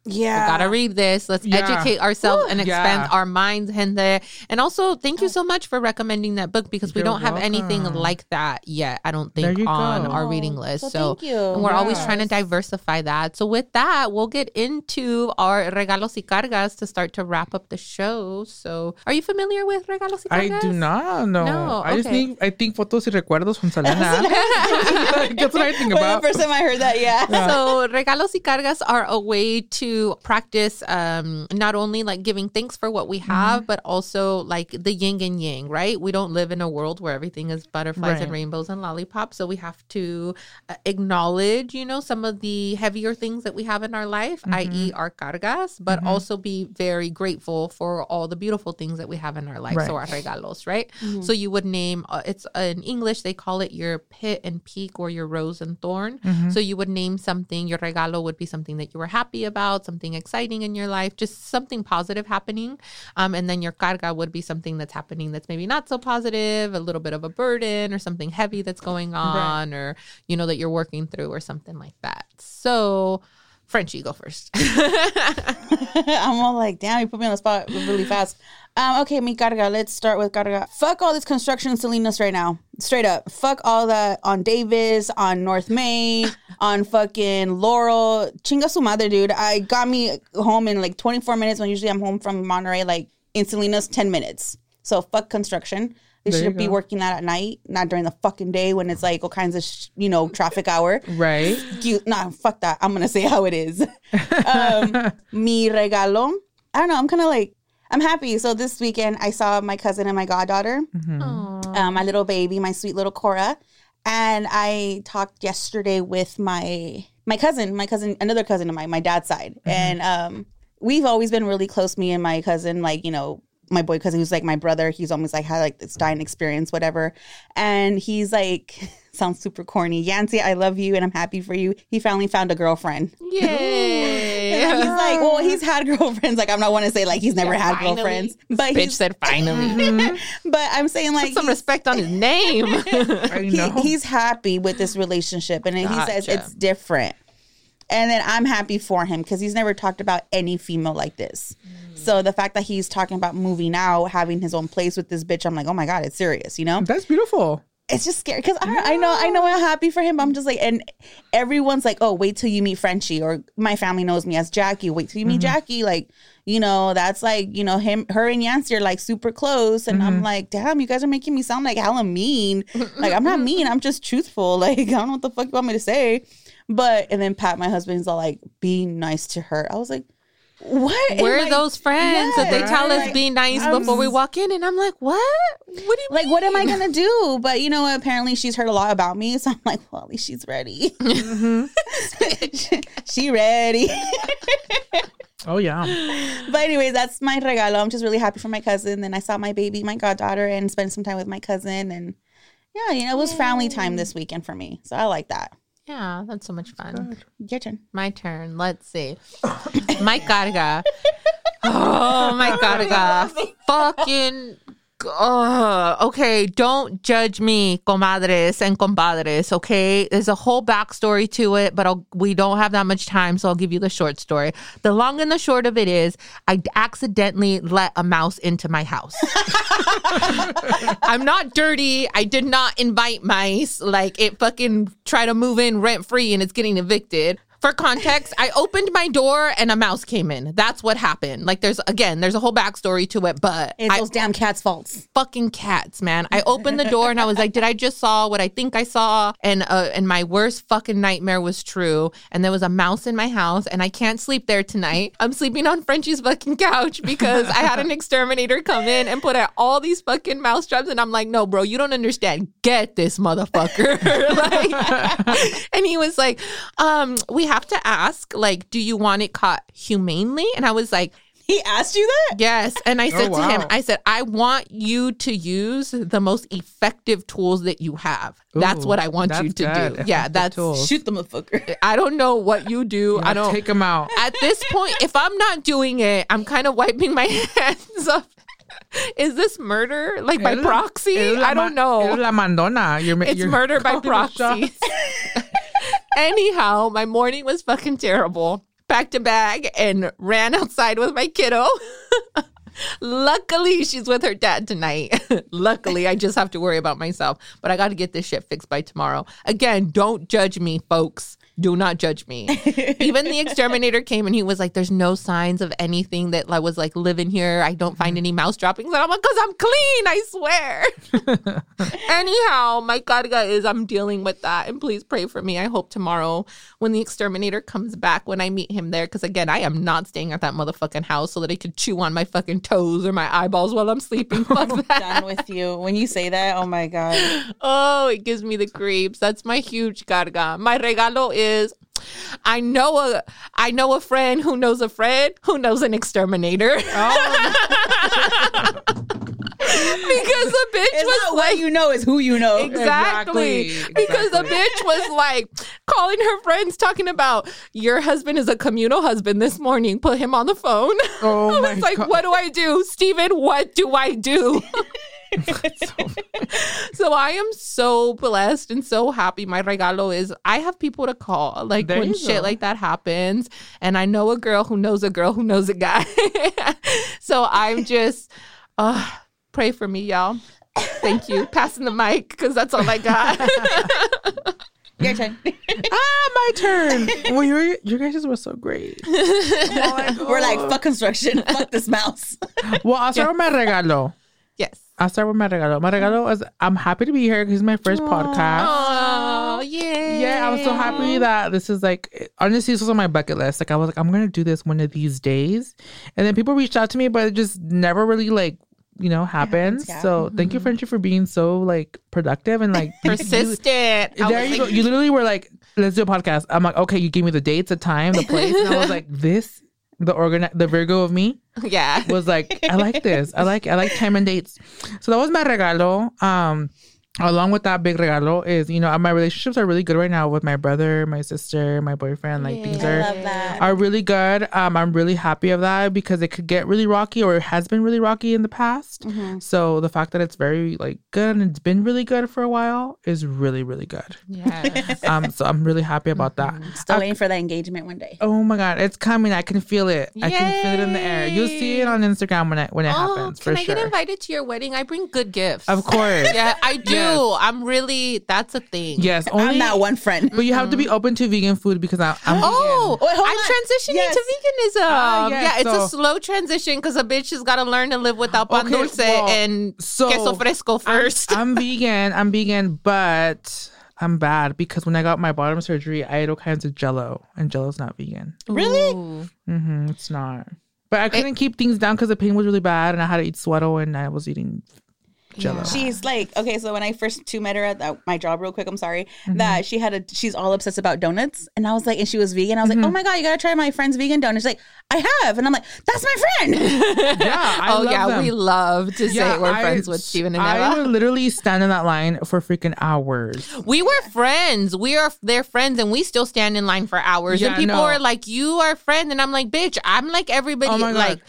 Yeah. Gotta read this. Let's Yeah. educate ourselves and expand Yeah. our minds in there. And also, thank you so much for recommending that book because we You're don't have anything like that yet. I don't think you on go. our reading list. so So, thank you. and we're always trying to diversify that. So with that, we'll get into our regalos y cargas to start to wrap up the show. So, are you familiar with regalos y cargas? I do not know. No, I just think I think fotos y recuerdos from Selena. That's what I think When about. the first time I heard that, yeah. So regalos y cargas are a way to practice um, not only like giving thanks for what we have, but also like the yin and yang, right? We don't live in a world where everything is butterflies and rainbows and lollipops. So we have to uh, acknowledge, you know, some of the heavier things that we have in our life, i.e., our cargas, but also be very grateful for all the beautiful things that we have in our life. So our Right. regalos, right? So you would name uh, it's uh, in English they call it your pit and peak or your rose and thorn. So you would name something. Your regalo would be something that you were happy about, something exciting in your life, just something positive happening. Um, and then your carga would be something that's happening that's maybe not so positive, a little bit of a burden or something heavy that's going on, or you know that you're working through or something like that. So. Frenchie, you go first. I'm all like, damn, you put me on the spot really fast. Um, okay, mi carga. Let's start with carga. Fuck all this construction in Salinas right now. Straight up. Fuck all that on Davis, on North Main, on fucking Laurel. Chinga su madre, dude. I got me home in like 24 minutes when usually I'm home from Monterey, like in Salinas, 10 minutes. So fuck construction. They There you should be working that at night, not during the fucking day when it's like all kinds of, sh- you know, traffic hour. right? You, nah, fuck that. I'm gonna say how it is. um, mi regalo. I don't know. I'm kind of like I'm happy. So this weekend I saw my cousin and my goddaughter, um, my little baby, my sweet little Cora, and I talked yesterday with my my cousin, my cousin, another cousin of mine, my dad's side, and um, we've always been really close. Me and my cousin, like you know. My boy cousin, who's like my brother, he's almost like had like this dying experience, whatever. And he's like, sounds super corny. Yancy, I love you and I'm happy for you. He finally found a girlfriend. Yay! And he's like, well, he's had girlfriends. Like, I'm not want to say like he's never had finally. girlfriends, but Bitch said finally. Mm-hmm. but I'm saying like Put some respect on his name. I he- he's happy with this relationship, and he says it's different. And then I'm happy for him because he's never talked about any female like this. So the fact that he's talking about moving out, having his own place with this bitch, I'm like, oh my god, it's serious, you know. That's beautiful. it's just scary because I, I know I know I'm happy for him. But I'm just like, and everyone's like, oh, wait till you meet Frenchie, or my family knows me as Jackie. Wait till you meet mm-hmm. Jackie, like you know, that's like you know him, her, and Yancy are like super close, and I'm mm-hmm. like, damn, you guys are making me sound like hella mean. like I'm not mean, I'm just truthful. Like I don't know what the fuck you want me to say, but and then Pat, my husband's all like, be nice to her. I was like. What? And, We're like, those friends that they yeah, tell us like, be nice I'm before we walk in, and I'm like, what? What do you like what am I gonna do? But you know, apparently she's heard a lot about me, so I'm like, well, at least she's ready. Mm-hmm. she ready. Oh yeah. but anyways, that's my regalo. I'm just really happy for my cousin. Then I saw my baby, my goddaughter, and spent some time with my cousin. And yeah, you know, it was family time this weekend for me, so I like that. Yeah, that's so much fun. Your turn. My turn. Let's see. My carga. Oh, my carga. Fucking. Okay, don't judge me, comadres and compadres. Okay, there's a whole backstory to it, but I'll, we don't have that much time, so I'll give you the short story. The long and the short of it is, I accidentally let a mouse into my house. I'm not dirty. I did not invite mice. Like it fucking try to move in rent free and it's getting evicted. For context, I opened my door and a mouse came in. That's what happened. Like there's again, there's a whole backstory to it, but It's I those damn cats' faults. fucking cats, man. I opened the door and I was like, did I just saw what I think I saw? And uh, and my worst fucking nightmare was true. And there was a mouse in my house and I can't sleep there tonight. I'm sleeping on Frenchie's fucking couch because I had an exterminator come in and put out all these fucking mouse traps. And I'm like, no, bro, you don't understand. Get this motherfucker. like, and he was like, um, we have to ask, like, do you want it caught humanely? And I was like, He asked you that? Yes. And I said oh, to him. I said, I want you to use the most effective tools that you have. that's what I want you to good. do. Effective Yeah, that's tools. Shoot the motherfucker. I don't know what you do. I don't take them out. at this point, if I'm not doing it, I'm kind of wiping my hands off. Is this murder? Like by Es proxy? es I don't ma- know. la mandona. You're, ma- It's you're murder by proxy. Anyhow, my morning was fucking terrible. Packed a bag and ran outside with my kiddo. Luckily, she's with her dad tonight. Luckily, I just have to worry about myself. But I got to get this shit fixed by tomorrow. Again, don't judge me, folks. Do not judge me. Even the exterminator came and he was like, "There's no signs of anything that I was like living here. I don't find mm-hmm. any mouse droppings." And I'm like, "Cause I'm clean, I swear." Anyhow, my carga is I'm dealing with that, and please pray for me. I hope tomorrow when the exterminator comes back, when I meet him there, because again, I am not staying at that motherfucking house so that I could chew on my fucking toes or my eyeballs while I'm sleeping. Fuck that. Done with you. When you say that, oh my God. Oh, it gives me the creeps. That's my huge carga. My regalo is I know a I know a friend who knows a friend who knows an exterminator. Oh, because the bitch It's was not like what you know, is who you know. Exactly. Exactly. Because the bitch was like calling her friends, talking about your husband is a communal husband this morning. Put him on the phone. Oh I my was like, God. what do I do? Steven, what do I do? so I am so blessed and so happy. My regalo is I have people to call. Like There when shit go. like that happens, and I know a girl who knows a girl who knows a guy. so I'm just uh pray for me, y'all. Thank you. Passing the mic because that's all I got. Your turn. ah, my turn. well, your your guys were so great. We're like, fuck construction. fuck this mouse. Well, I'll start with my regalo. I'll start with my regalo. My regalo is I'm happy to be here because it's my first podcast. Oh yeah. Yeah, I'm so happy that this is like honestly this was on my bucket list. Like I was like, I'm gonna do this one of these days. And then people reached out to me, but it just never really like, you know, happens, yeah. So thank you, mm-hmm. Frenchie, for being so like productive and like Persistent. I there you go. You literally were like, let's do a podcast. I'm like, okay, you gave me the dates, the time, the place. And I was like, this the organ the Virgo of me yeah. was like, I like this. I like I like time and dates. So that was my regalo. Um along with that big regalo is, you know, my relationships are really good right now with my brother, my sister, my boyfriend. Like things are are really good. Um, I'm really happy of that because it could get really rocky or it has been really rocky in the past. Mm-hmm. So the fact that it's very like good and it's been really good for a while is really, really good. Yes. Um, so I'm really happy about that. Still waiting for that engagement one day. Oh my god, it's coming! I can feel it. I can feel it in the air. You'll see it on Instagram when it when it Oh, happens can for I sure. get invited to your wedding? I bring good gifts. Of course. Yeah, I do. Yes. I'm really that's a thing. Yes, only I'm that one friend. But you have to be open to vegan food because I, I'm Oh, Wait, hold I'm on. transitioning Yes. to veganism. Ah, yes, yeah, it's so- a slow transition because a bitch has got to learn to live without pan Okay, dulce well, and so queso fresco first. I'm vegan. I'm vegan, but I'm bad because when I got my bottom surgery, I ate all kinds of Jello, and Jello's not vegan. Really? Hmm it's not. But I couldn't keep things down because the pain was really bad, and I had to eat sweato, and I was eating Jello. Yeah. She's like, okay, so when I first two met her at that, my job, real quick, I'm sorry, mm-hmm. that she had a, she's all obsessed about donuts. And I was like, and she was vegan. I was like, mm-hmm. oh my God, you gotta try my friend's vegan donuts. She's like, I have. And I'm like, that's my friend. Yeah, I oh love yeah, them. we love to say we're I- friends with Steven and I Eva. would literally stand in that line for freaking hours. We were friends. We are their friends, and we still stand in line for hours. Yeah, and people no. are like, "You are a friend," and I'm like, "Bitch, I'm like everybody." Oh my like,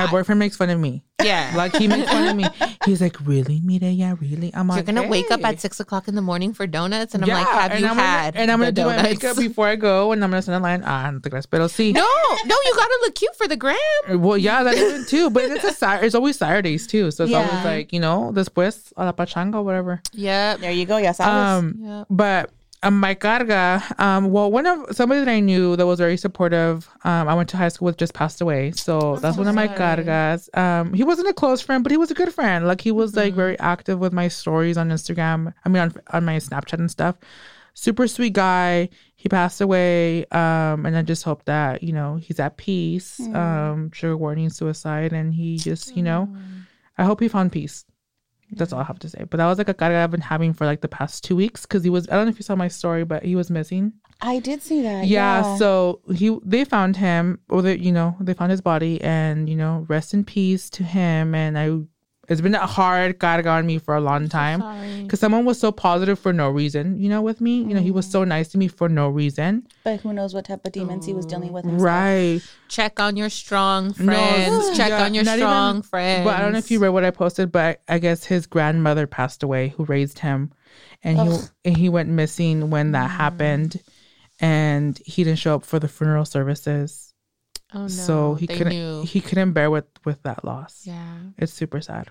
god, my boyfriend makes fun of me. yeah, Like he makes fun of me. He's like, "Really, Mirella? Really?" I'm you're like, gonna wake up at six o'clock in the morning for donuts, and I'm Yeah, like, "Have and you I'm gonna- had?" and I'm gonna the do my makeup before I go, and I'm gonna stand in line. Ah, no te creas, pero sí. No, no, you gotta look cute for the gram. Well, yeah, that is it too. But it's a Sat- it's always Saturdays too, so it's Yeah. always like you know, después a la pachanga, or whatever. Yeah, there you go. Yes, I was. Um, Yep. but um, my carga, um, well, one of somebody that I knew that was very supportive. Um, I went to high school with just passed away, so that's one of my cargas. Um, he wasn't a close friend, but he was a good friend. Like he was like very active with my stories on Instagram. I mean, on on my Snapchat and stuff. Super sweet guy. He passed away, um, and I just hope that you know he's at peace. Um, trigger warning, suicide, and he just you know, I hope he found peace. That's all I have to say. But that was like a carga I've been having for like the past two weeks because he was. I don't know if you saw my story, but he was missing. I did see that. Yeah, So he, they found him, or they, you know, they found his body, and you know, rest in peace to him. And I, it's been a hard carga on me for a long time because someone was so positive for no reason. You know, with me, you know, he was so mm. nice to me for no reason. but who knows what type of demons he was dealing with. himself. Right. Check on your strong friends. Check yeah, on your not even- strong friends. But I don't know if you read what I posted, but I guess his grandmother passed away, who raised him, and he and he went missing when that mm. happened, and he didn't show up for the funeral services, Oh no. so he they couldn't knew. he couldn't bear with with that loss. Yeah. It's super sad.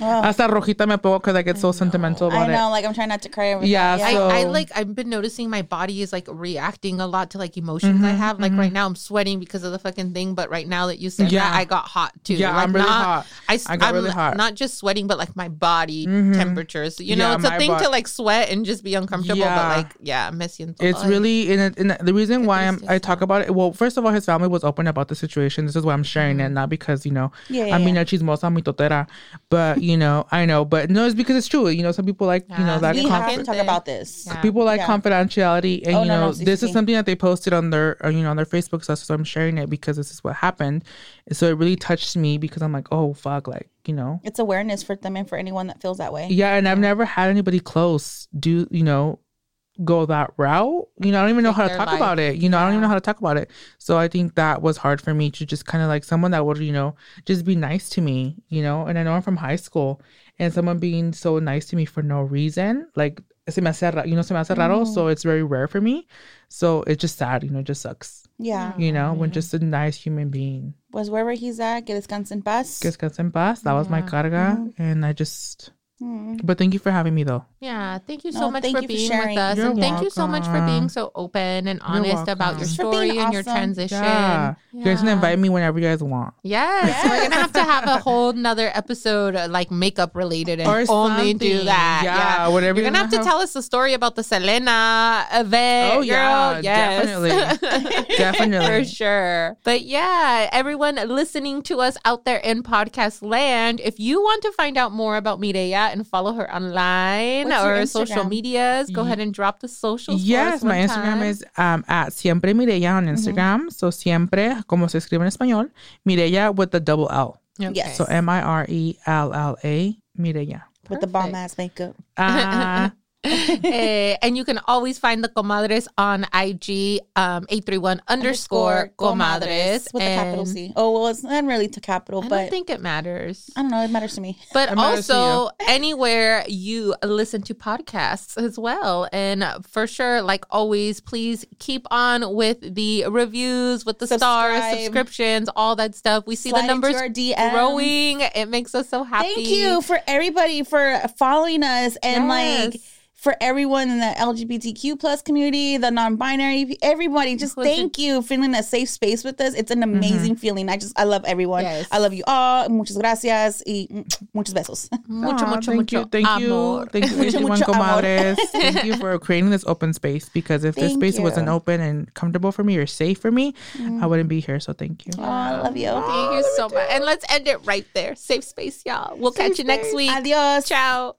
Oh, Hasta rojita me pongo because I get so sentimental I about know. it. Like I'm trying not to cry over Yeah, that. I, So- I like I've been noticing my body is like reacting a lot to like emotions I mm-hmm, have. Like right mm-hmm. now I'm sweating because of the fucking thing, but right now that you said Yeah. that I got hot too. Yeah, like I'm really not, hot. I, s- I got I'm really hot. Not just sweating, but like my body mm-hmm. temperatures. You know, Yeah, it's a thing bo- to like sweat and just be uncomfortable, Yeah. but like yeah, me siento. It's ay. really in, it, in the reason why I'm, I talk about it. Well, first of all, his family was open about the situation. This is why I'm sharing it, not because you know Yeah, yeah, I mean yeah. a chismosa mi totera, but you know I know, but no, it's because it's true. You know, some people like you know that. we conf- have to talk about this. Yeah. people like Yeah. confidentiality, and Oh, you know no, this is something that they posted on their uh, you know on their Facebook stuff. So I'm sharing it because this is what happened. So it really touched me because I'm like, oh fuck, like you know, It's awareness for them and for anyone that feels that way. yeah. And I've never had anybody close do you know go that route. You know, I don't even know Take how to talk life. about it. You know, I don't even know how to talk about it. So I think that was hard for me to just kind of like someone that would, you know, just be nice to me, you know. And I know I'm from high school and someone being so nice to me for no reason, like se me hace ra- you know, se me hace raro. Mm. So it's very rare for me. So it's just sad, you know, it just sucks. Yeah. You know, when just a nice human being. Was wherever he's at, que descanse en paz. Que descanse en paz. That was my carga. And I just Mm. but thank you for having me though. Yeah, thank you so No, much for you for being sharing. with us, You're and thank you so much for being so open and honest about your story being and your transition. Yeah. You guys can Yeah. invite me whenever you guys want. Yes, we're gonna have to have a whole nother episode uh, like makeup related and Or only do that. Yeah, whatever You're you gonna have to wanna tell us the story about the Selena event. Oh, yeah, girl. yes. definitely. Definitely. For sure. But yeah, everyone listening to us out there in podcast land, if you want to find out more about Mirella and follow her online What's your or social medias, go ahead and drop the socials. for Yes, us one my Instagram time. is um, at siempre Mirella on Instagram. So siempre, como se escribe en español, Mirella with the double L. Okay. Yes. So M I R E L L A, Mirella. With the bomb ass makeup. Uh, Eh, and you can always find the comadres on IG, um, 831 underscore comadres. with a capital C. Oh well, it's not really to capital, I but don't think it matters. I don't know. It matters to me. But It matters also anywhere you listen to podcasts as well. And for sure, like always, please keep on with the reviews, with the stars, subscriptions, all that stuff. We see Slide the numbers our growing. It makes us so happy. Thank you for everybody for following us and like Yes. For everyone in the LGBTQ plus community, the non-binary, everybody. Just Listen. thank you for feeling a safe space with us. It's an mm-hmm. amazing feeling. I just I love everyone. Yes. I love you all. Muchas gracias y muchos besos. Mucho, Aw, mucho, thank mucho you, thank amor. you, thank you, Mucho, mucho amor. comadres. thank you for creating this open space because if this space you. wasn't open and comfortable for me or safe for me, I mm-hmm. wouldn't be here. So thank you. Oh, I love you. Thank you so much. And let's end it right there. Safe space, y'all. We'll catch you next week. Adios. Ciao.